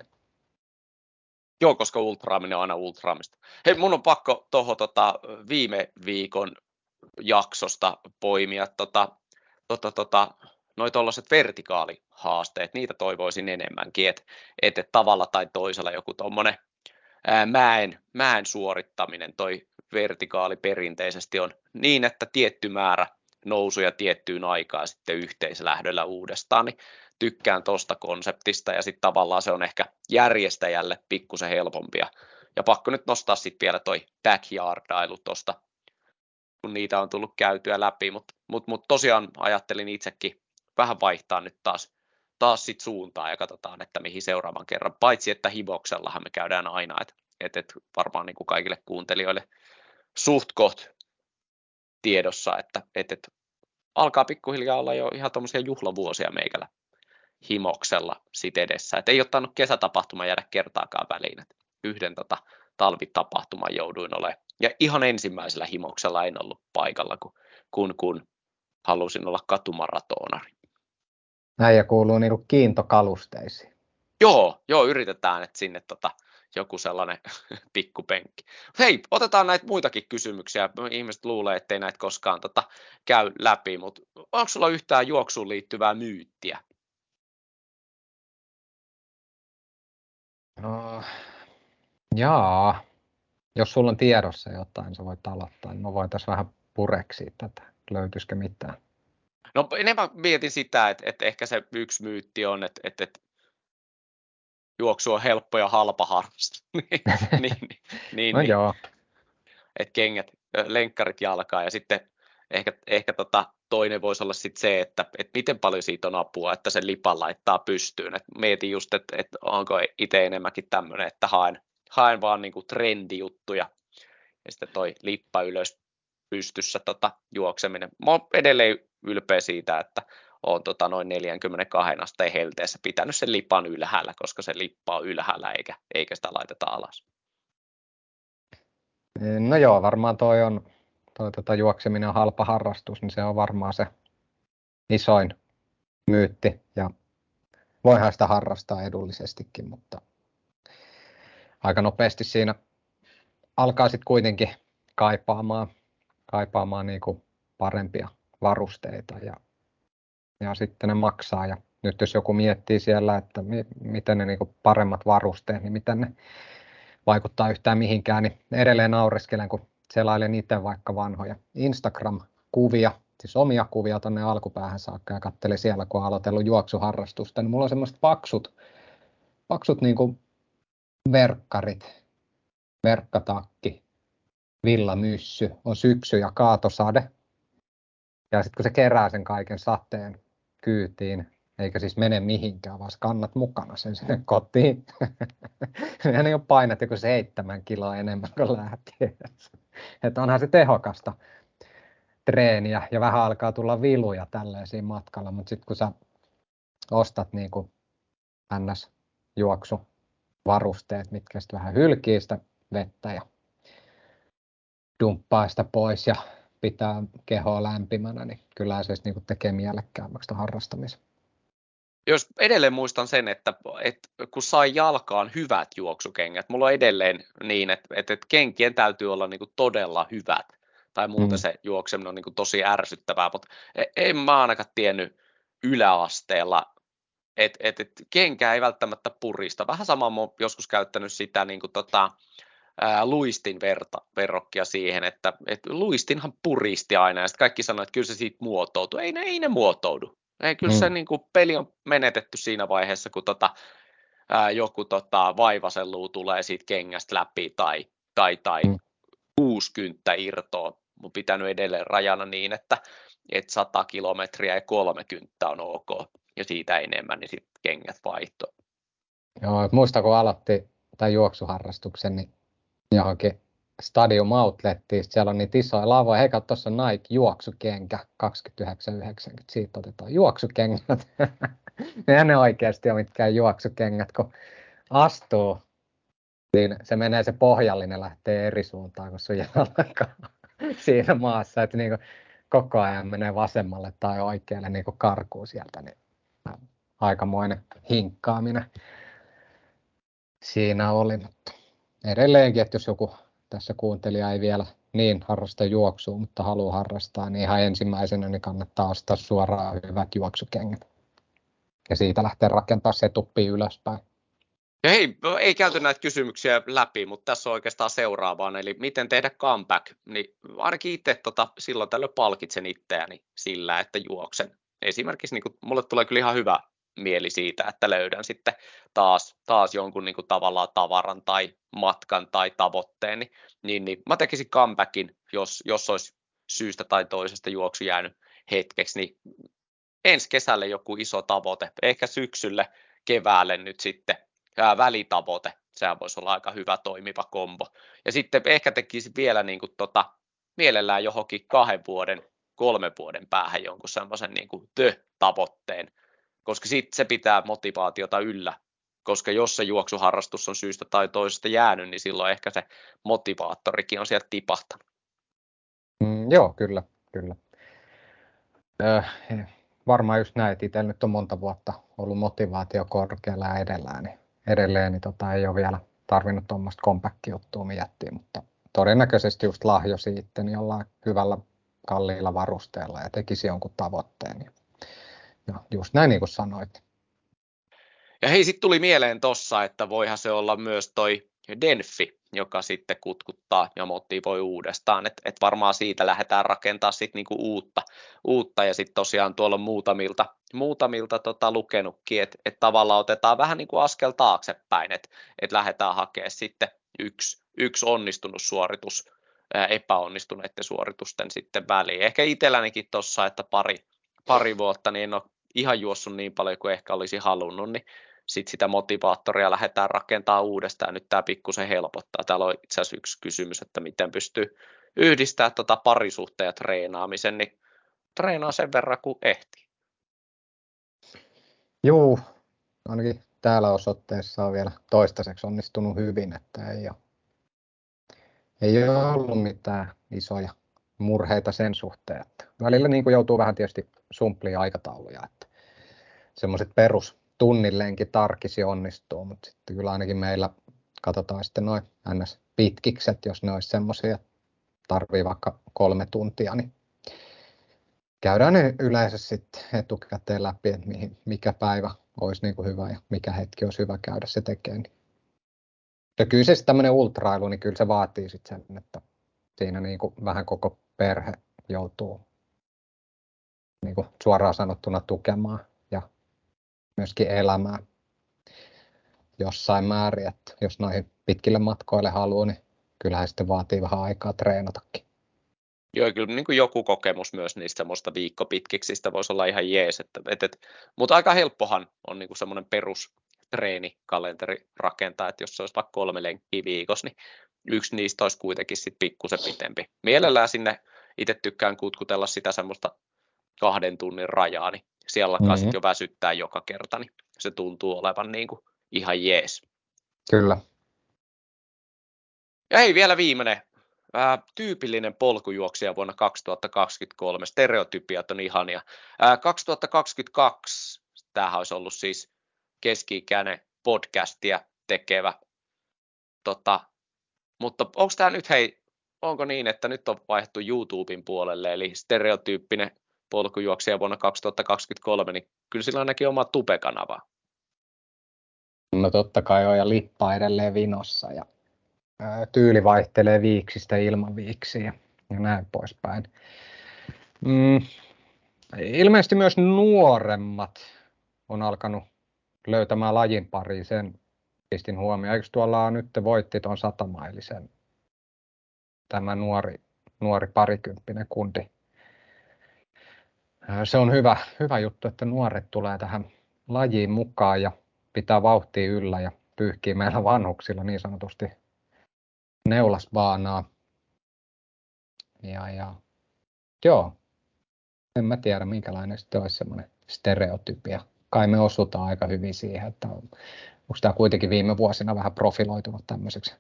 A: Joo, koska ultraaminen on aina ultraamista. Hei, mun on pakko tuohon tota, viime viikon jaksosta poimia tota, tota, tota, noi tuollaiset vertikaalihaasteet, niitä toivoisin enemmänkin, että et, et tavalla tai toisella joku tuommoinen mäen, mäen suorittaminen, toi vertikaali perinteisesti on niin, että tietty määrä nousuja tiettyyn aikaan sitten yhteislähdöllä uudestaan, niin tykkään tuosta konseptista ja sitten tavallaan se on ehkä järjestäjälle pikkusen helpompia. Ja pakko nyt nostaa sitten vielä toi backyardailu tuosta, kun niitä on tullut käytyä läpi, mutta mut, mut tosiaan ajattelin itsekin vähän vaihtaa nyt taas, taas sit suuntaa ja katsotaan, että mihin seuraavan kerran. Paitsi, että hiboksellahan me käydään aina, että et, et varmaan niin kuin kaikille kuuntelijoille suht koht tiedossa, että et, et alkaa pikkuhiljaa olla jo ihan tuommoisia juhlavuosia meikällä himoksella sit edessä. Et ei ottanut kesätapahtuma jäädä kertaakaan väliin. Et yhden tota, talvitapahtuman jouduin olemaan. Ja ihan ensimmäisellä himoksella en ollut paikalla, kun, kun, kun halusin olla katumaratonari.
B: Äijä kuuluu niinku kiintokalusteisiin.
A: Joo, joo, yritetään, että sinne tota, joku sellainen pikkupenkki. Hei, otetaan näitä muitakin kysymyksiä. Ihmiset luulee, ettei näitä koskaan tota, käy läpi, mutta onko sulla yhtään juoksuun liittyvää myyttiä?
B: No, jaa. Jos sulla on tiedossa jotain, sä voit aloittaa. Niin mä voin tässä vähän pureksia tätä. Löytyisikö mitään?
A: No enemmän mietin sitä, että, että ehkä se yksi myytti on, että, että, että juoksu on helppo ja halpa harrastus. niin, niin, niin,
B: no niin. joo.
A: Että kengät, lenkkarit jalkaa ja sitten ehkä, ehkä tota, toinen voisi olla sit se, että, että miten paljon siitä on apua, että se lipan laittaa pystyyn. Et mietin just, että, että onko itse enemmänkin tämmöinen, että haen, haen vaan niinku trendijuttuja ja sitten toi lippa ylös pystyssä tota, juokseminen. Mä oon edelleen ylpeä siitä, että on tota, noin 42 asteen helteessä pitänyt sen lipan ylhäällä, koska se lippa on ylhäällä eikä, eikä sitä laiteta alas.
B: No joo, varmaan toi on, toi tota, juokseminen on halpa harrastus, niin se on varmaan se isoin myytti ja voihan sitä harrastaa edullisestikin, mutta aika nopeasti siinä alkaa sitten kuitenkin kaipaamaan kaipaamaan niin parempia varusteita ja, ja sitten ne maksaa. Ja nyt jos joku miettii siellä, että mi, miten ne niin paremmat varusteet, niin miten ne vaikuttaa yhtään mihinkään, niin edelleen naureskelen, kun selailen itse vaikka vanhoja Instagram-kuvia, siis omia kuvia tuonne alkupäähän saakka ja katselin siellä, kun on aloitellut juoksuharrastusta, niin mulla on semmoiset paksut, paksut niin kuin verkkarit, verkkatakki, villamyssy, on syksy ja kaatosade. Ja sitten kun se kerää sen kaiken sateen kyytiin, eikä siis mene mihinkään, vaan kannat mukana sen sinne kotiin. Hän ei ole painat joku seitsemän kiloa enemmän kuin lähtiessä. Että onhan se tehokasta treeniä ja vähän alkaa tulla viluja tälleen siinä matkalla, mutta sitten kun sä ostat niin kuin ns. juoksuvarusteet, mitkä sitten vähän hylkii sitä vettä ja dumppaa sitä pois ja pitää kehoa lämpimänä, niin kyllä se niin kuin tekee mielekkäämmäksi harrastamisen.
A: Jos edelleen muistan sen, että, että kun sai jalkaan hyvät juoksukengät, mulla on edelleen niin, että, että kenkien täytyy olla niin kuin todella hyvät, tai muuten mm. se juokseminen on niin kuin tosi ärsyttävää, mutta e, en mä ainakaan tiennyt yläasteella, että et, et kenkä ei välttämättä purista. Vähän sama mä joskus käyttänyt sitä niin kuin tota, ää, luistin verta, verrokkia siihen, että et luistinhan puristi aina, ja sitten kaikki sanoivat, että kyllä se siitä muotoutuu. Ei ne, ei ne muotoudu. Ei, kyllä mm. se niin kuin, peli on menetetty siinä vaiheessa, kun tota, ää, joku tota, vaivaselluu tulee siitä kengästä läpi tai, tai, tai mm. 60 irtoa. Mun pitänyt edelleen rajana niin, että, että 100 kilometriä ja 30 on ok, ja siitä enemmän, niin sitten kengät vaihto.
B: Joo, muista kun aloitti tämän juoksuharrastuksen, niin johonkin Stadium Outlettiin, siellä on niitä isoja lavoja, hei tuossa Nike juoksukenkä 29,90, siitä otetaan juoksukengät. Eihän ne oikeasti ole mitkään juoksukengät, kun astuu, niin se menee se pohjallinen lähtee eri suuntaan kuin sun jalka siinä maassa, että niin koko ajan menee vasemmalle tai oikealle niin karkuun sieltä, niin aikamoinen hinkkaaminen siinä oli, mutta edelleenkin, että jos joku tässä kuuntelija ei vielä niin harrasta juoksua, mutta haluaa harrastaa, niin ihan ensimmäisenä niin kannattaa ostaa suoraan hyvät juoksukengät. Ja siitä lähtee rakentaa se tuppi ylöspäin.
A: Ja hei, ei käyty näitä kysymyksiä läpi, mutta tässä on oikeastaan seuraavaan, eli miten tehdä comeback, niin ainakin itse tota, silloin tällöin palkitsen itseäni sillä, että juoksen. Esimerkiksi niin kuin, mulle tulee kyllä ihan hyvä mieli siitä, että löydän sitten taas, taas jonkun niin kuin tavallaan tavaran tai matkan tai tavoitteen, niin, niin, niin mä tekisin comebackin, jos, jos olisi syystä tai toisesta juoksu jäänyt hetkeksi, niin ensi kesälle joku iso tavoite, ehkä syksylle, keväälle nyt sitten ää, välitavoite, sehän voisi olla aika hyvä toimiva kombo. Ja sitten ehkä tekisi vielä niin kuin tota, mielellään johonkin kahden vuoden, kolmen vuoden päähän jonkun semmoisen niin kuin tavoitteen koska sitten se pitää motivaatiota yllä, koska jos se juoksuharrastus on syystä tai toisesta jäänyt, niin silloin ehkä se motivaattorikin on sieltä tipahtanut.
B: Mm, joo, kyllä, kyllä. Öö, varmaan just näin, että itsellä nyt on monta vuotta ollut motivaatio korkealla edellään, niin edelleen niin tota, ei ole vielä tarvinnut tuommoista compact-juttua miettiä, mutta todennäköisesti just lahjo sitten jollain hyvällä kalliilla varusteella ja tekisi jonkun tavoitteen. Niin ja just näin niin kuin sanoit.
A: Ja hei, sitten tuli mieleen tossa, että voihan se olla myös toi Denfi, joka sitten kutkuttaa ja motivoi uudestaan. että et varmaan siitä lähdetään rakentaa sitten niinku uutta, uutta, ja sitten tosiaan tuolla muutamilta, muutamilta tota lukenutkin, että et tavallaan otetaan vähän niinku askel taaksepäin, että et lähdetään hakemaan sitten yksi, yksi onnistunut suoritus epäonnistuneiden suoritusten sitten väliin. Ehkä itsellänikin tuossa, että pari, pari vuotta, niin en ole ihan juossut niin paljon kuin ehkä olisi halunnut, niin sitten sitä motivaattoria lähdetään rakentamaan uudestaan. Nyt tämä pikkusen helpottaa. Täällä on itse asiassa yksi kysymys, että miten pystyy yhdistää tota parisuhteen ja treenaamisen, niin treenaa sen verran kuin ehtii.
B: Joo, ainakin täällä osoitteessa on vielä toistaiseksi onnistunut hyvin, että ei ole, ei ole ollut mitään isoja murheita sen suhteen. Että välillä niin kuin joutuu vähän tietysti sumplia aikatauluja, että semmoiset perus tunnilleenkin tarkisi onnistuu, mutta sitten kyllä ainakin meillä katsotaan sitten noin ns. pitkikset, jos ne olisi semmoisia, tarvii vaikka kolme tuntia, niin käydään ne yleensä sitten etukäteen läpi, että mihin, mikä päivä olisi niin kuin hyvä ja mikä hetki olisi hyvä käydä se tekemään. Ja kyllä se tämmöinen ultrailu, niin kyllä se vaatii sitten sen, että siinä niin kuin vähän koko perhe joutuu niin kuin suoraan sanottuna tukemaan ja myöskin elämää jossain määrin, että jos noihin pitkille matkoille haluaa, niin kyllähän sitten vaatii vähän aikaa treenatakin.
A: Joo, kyllä niin kuin joku kokemus myös niistä semmoista viikkopitkiksistä voisi olla ihan jees, että, et, et, mutta aika helppohan on niin kuin semmoinen perustreenikalenteri rakentaa, että jos se olisi vaikka kolme lenkkiä viikossa, niin yksi niistä olisi kuitenkin sitten pikkusen pitempi. Mielellään sinne itse tykkään kutkutella sitä semmoista kahden tunnin rajaa, niin siellä alkaa mm-hmm. jo väsyttää joka kerta, niin se tuntuu olevan niin kuin ihan jees.
B: Kyllä.
A: Ja hei, vielä viimeinen. Ää, tyypillinen polkujuoksija vuonna 2023. Stereotypiat on ihania. Ää, 2022, tämähän olisi ollut siis keski-ikäinen podcastia tekevä. Tota, mutta onko tämä nyt, hei, onko niin, että nyt on vaihdettu YouTuben puolelle, eli stereotyyppinen polkujuoksija vuonna 2023, niin kyllä sillä on ainakin oma tupekanava.
B: No totta kai on ja lippa edelleen vinossa ja tyyli vaihtelee viiksistä ilman viiksiä ja näin poispäin. Mm, ilmeisesti myös nuoremmat on alkanut löytämään lajin pariin, sen pistin huomioon. Eikö tuolla nyt voitti tuon satamailisen tämä nuori, nuori parikymppinen kundi? Se on hyvä, hyvä juttu, että nuoret tulee tähän lajiin mukaan ja pitää vauhtia yllä ja pyyhkii meillä vanhuksilla niin sanotusti neulasbaanaa. Ja, ja joo, en mä tiedä minkälainen sitten olisi semmoinen stereotypia. Kai me osutaan aika hyvin siihen, että onko tämä kuitenkin viime vuosina vähän profiloitunut tämmöiseksi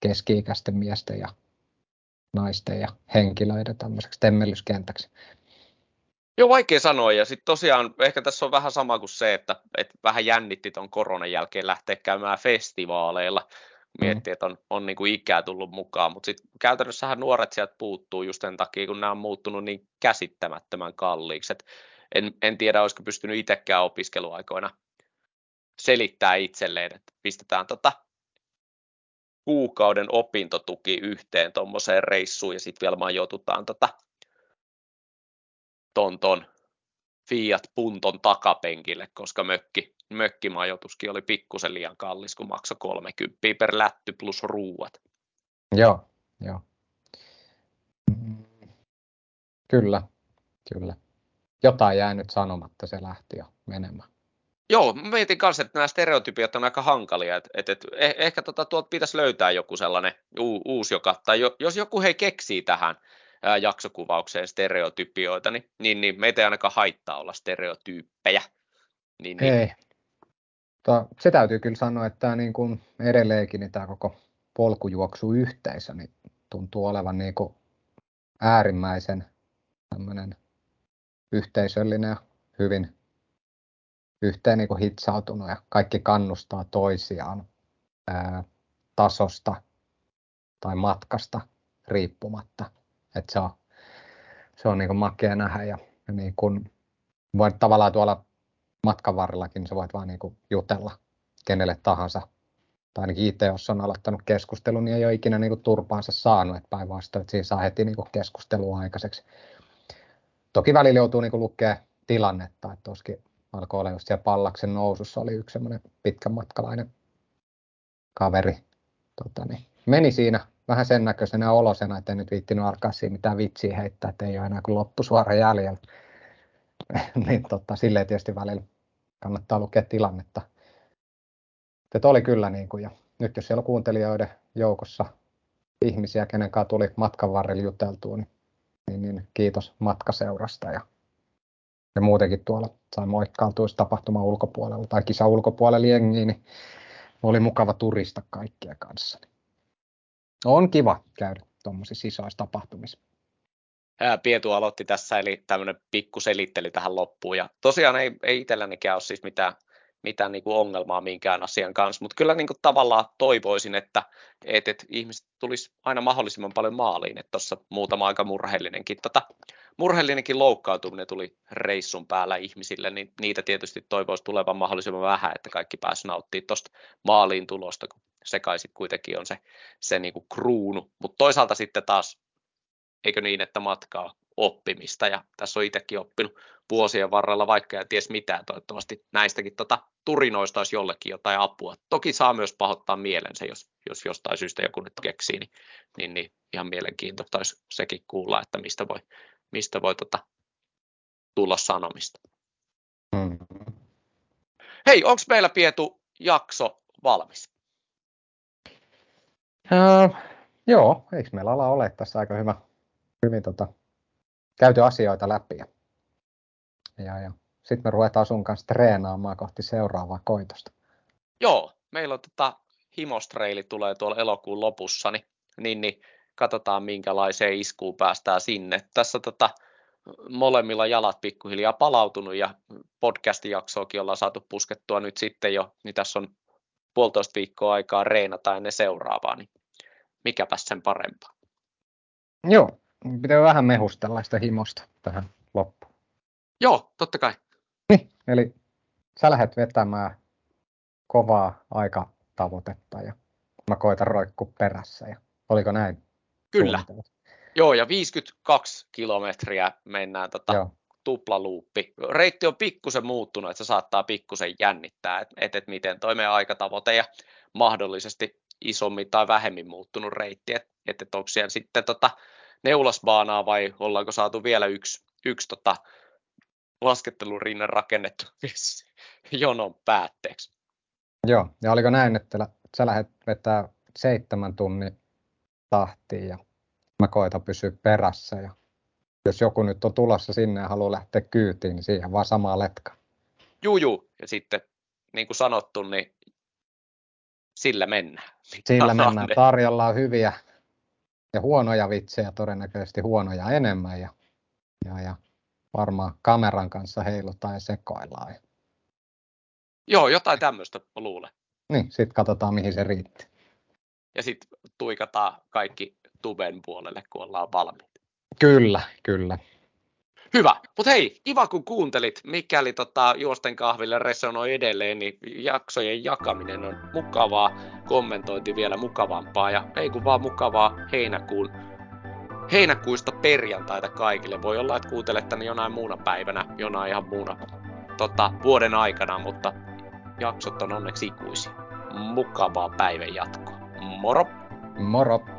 B: keski-ikäisten miesten ja naisten ja henkilöiden tämmöiseksi temmellyskentäksi.
A: Joo, vaikea sanoa. Ja sitten tosiaan ehkä tässä on vähän sama kuin se, että, että vähän jännitti tuon koronan jälkeen lähteä käymään festivaaleilla. Miettii, mm. että on, on niin kuin ikää tullut mukaan, mutta sitten käytännössähän nuoret sieltä puuttuu just sen takia, kun nämä on muuttunut niin käsittämättömän kalliiksi. Et en, en tiedä, olisiko pystynyt itsekään opiskeluaikoina selittää itselleen, että pistetään tota kuukauden opintotuki yhteen tuommoiseen reissuun ja sitten vielä majoitutaan tota ton, ton Fiat Punton takapenkille, koska mökki, mökkimajoituskin oli pikkusen liian kallis, kun maksoi 30 per lätty plus ruuat.
B: Joo, joo. Kyllä, kyllä. Jotain jäi nyt sanomatta, se lähti jo menemään.
A: Joo, mietin kanssa, että nämä stereotypiat on aika hankalia, että et, et, eh, ehkä tota, tuolta pitäisi löytää joku sellainen u, uusi, joka, tai jo, jos joku hei keksii tähän ää, jaksokuvaukseen stereotypioita, niin, niin, niin meitä ei ainakaan haittaa olla stereotyyppejä. Niin, niin.
B: Ei. To, se täytyy kyllä sanoa, että tämä niin kuin edelleenkin niin tämä koko polkujuoksuyhteisö niin tuntuu olevan niin kuin äärimmäisen yhteisöllinen ja hyvin yhteen niin kuin hitsautunut ja kaikki kannustaa toisiaan ää, tasosta tai matkasta riippumatta. Et se on, se on niin kuin makea nähdä ja, ja niin kuin voit tavallaan tuolla matkan varrellakin, niin sä voit vaan niin kuin jutella kenelle tahansa. Tai ainakin itse, jos on aloittanut keskustelun, niin ei ole ikinä niin kuin turpaansa saanut, että päinvastoin, että siinä saa heti niin kuin keskustelua aikaiseksi. Toki välillä joutuu niin lukemaan tilannetta, että olisikin alkoi olla just siellä Pallaksen nousussa, oli yksi semmoinen pitkän matkalainen kaveri. Tota, niin meni siinä vähän sen näköisenä olosena, että en nyt viittinyt alkaa siinä mitään vitsiä heittää, että ei ole enää kuin loppusuora jäljellä. niin tota, silleen tietysti välillä kannattaa lukea tilannetta. Että oli kyllä niin kuin, ja nyt jos siellä on kuuntelijoiden joukossa ihmisiä, kenen kanssa tuli matkan varrella juteltua, niin, niin, niin kiitos matkaseurasta ja, ja muutenkin tuolla sai moikkailtua tapahtuma ulkopuolella tai kisa ulkopuolella jengiin, niin oli mukava turista kaikkia kanssa. On kiva käydä tuommoisissa isoissa tapahtumissa.
A: Pietu aloitti tässä, eli tämmöinen pikku selittely tähän loppuun. Ja tosiaan ei, ei itsellänikään ole siis mitään mitään niin kuin ongelmaa minkään asian kanssa, mutta kyllä niin kuin tavallaan toivoisin, että, että, että ihmiset tulisi aina mahdollisimman paljon maaliin, että tuossa muutama aika murheellinenkin, tota, murheellinenkin loukkaantuminen tuli reissun päällä ihmisille, niin niitä tietysti toivoisi tulevan mahdollisimman vähän, että kaikki pääsivät nauttimaan tuosta maaliin tulosta, kun se kai sitten kuitenkin on se, se niin kuin kruunu, mutta toisaalta sitten taas eikö niin, että matkaa oppimista ja tässä on itsekin oppinut vuosien varrella vaikka ja ties mitään, toivottavasti näistäkin tota, turinoista olisi jollekin jotain apua. Toki saa myös pahoittaa mielensä, jos, jos jostain syystä joku nyt keksii, niin, niin, niin ihan mielenkiintoista olisi sekin kuulla, että mistä voi, mistä voi tota, tulla sanomista. Mm. Hei, onko meillä Pietu jakso valmis?
B: Uh, joo, eikö meillä ala ole tässä aika hyvä, hyvin tota, käyty asioita läpi. Ja, ja, sitten me ruvetaan sun kanssa treenaamaan kohti seuraavaa koitosta.
A: Joo, meillä on tota, himostreili tulee tuolla elokuun lopussa, niin, niin, niin katsotaan minkälaiseen iskuun päästään sinne. Tässä tota, molemmilla jalat pikkuhiljaa palautunut ja podcastin jaksoakin ollaan saatu puskettua nyt sitten jo, niin tässä on puolitoista viikkoa aikaa reenata ennen seuraavaa, niin mikäpäs sen parempaa.
B: Joo, pitää vähän mehustella sitä himosta tähän.
A: Joo, totta kai.
B: Niin, eli sä lähdet vetämään kovaa aikatavoitetta ja mä koitan roikku perässä. Ja oliko näin?
A: Kyllä. Joo, ja 52 kilometriä mennään tota Joo. tuplaluuppi. Reitti on pikkusen muuttunut, että se saattaa pikkusen jännittää, että et, et miten toi meidän aikatavoite ja mahdollisesti isommin tai vähemmin muuttunut reitti, että et, et onko siellä sitten tota neulasbaanaa vai ollaanko saatu vielä yksi, yksi tota laskettelurinne rakennettu jonon päätteeksi.
B: Joo, ja oliko näin, että sä lähdet vetää seitsemän tunnin tahtiin ja mä koitan pysyä perässä ja jos joku nyt on tulossa sinne ja haluaa lähteä kyytiin, niin siihen vaan samaa letka.
A: Juu, juu. Ja sitten niin kuin sanottu, niin sillä mennään.
B: Sillä mennään. Tarjolla on hyviä ja huonoja vitsejä, todennäköisesti huonoja enemmän ja, ja, ja varmaan kameran kanssa heilutaan ja sekoillaan.
A: Joo, jotain tämmöistä luulen.
B: Niin, sitten katsotaan mihin se riitti.
A: Ja sitten tuikataan kaikki tuben puolelle, kun ollaan valmiit.
B: Kyllä, kyllä.
A: Hyvä, mutta hei, kiva kun kuuntelit. Mikäli tota, juosten kahville resonoi edelleen, niin jaksojen jakaminen on mukavaa, kommentointi vielä mukavampaa ja ei kun vaan mukavaa heinäkuun, heinäkuista perjantaita kaikille. Voi olla, että kuuntelette ne jonain muuna päivänä, jonain ihan muuna tota, vuoden aikana, mutta jaksot on onneksi ikuisia. Mukavaa päivän jatkoa. Moro!
B: Moro!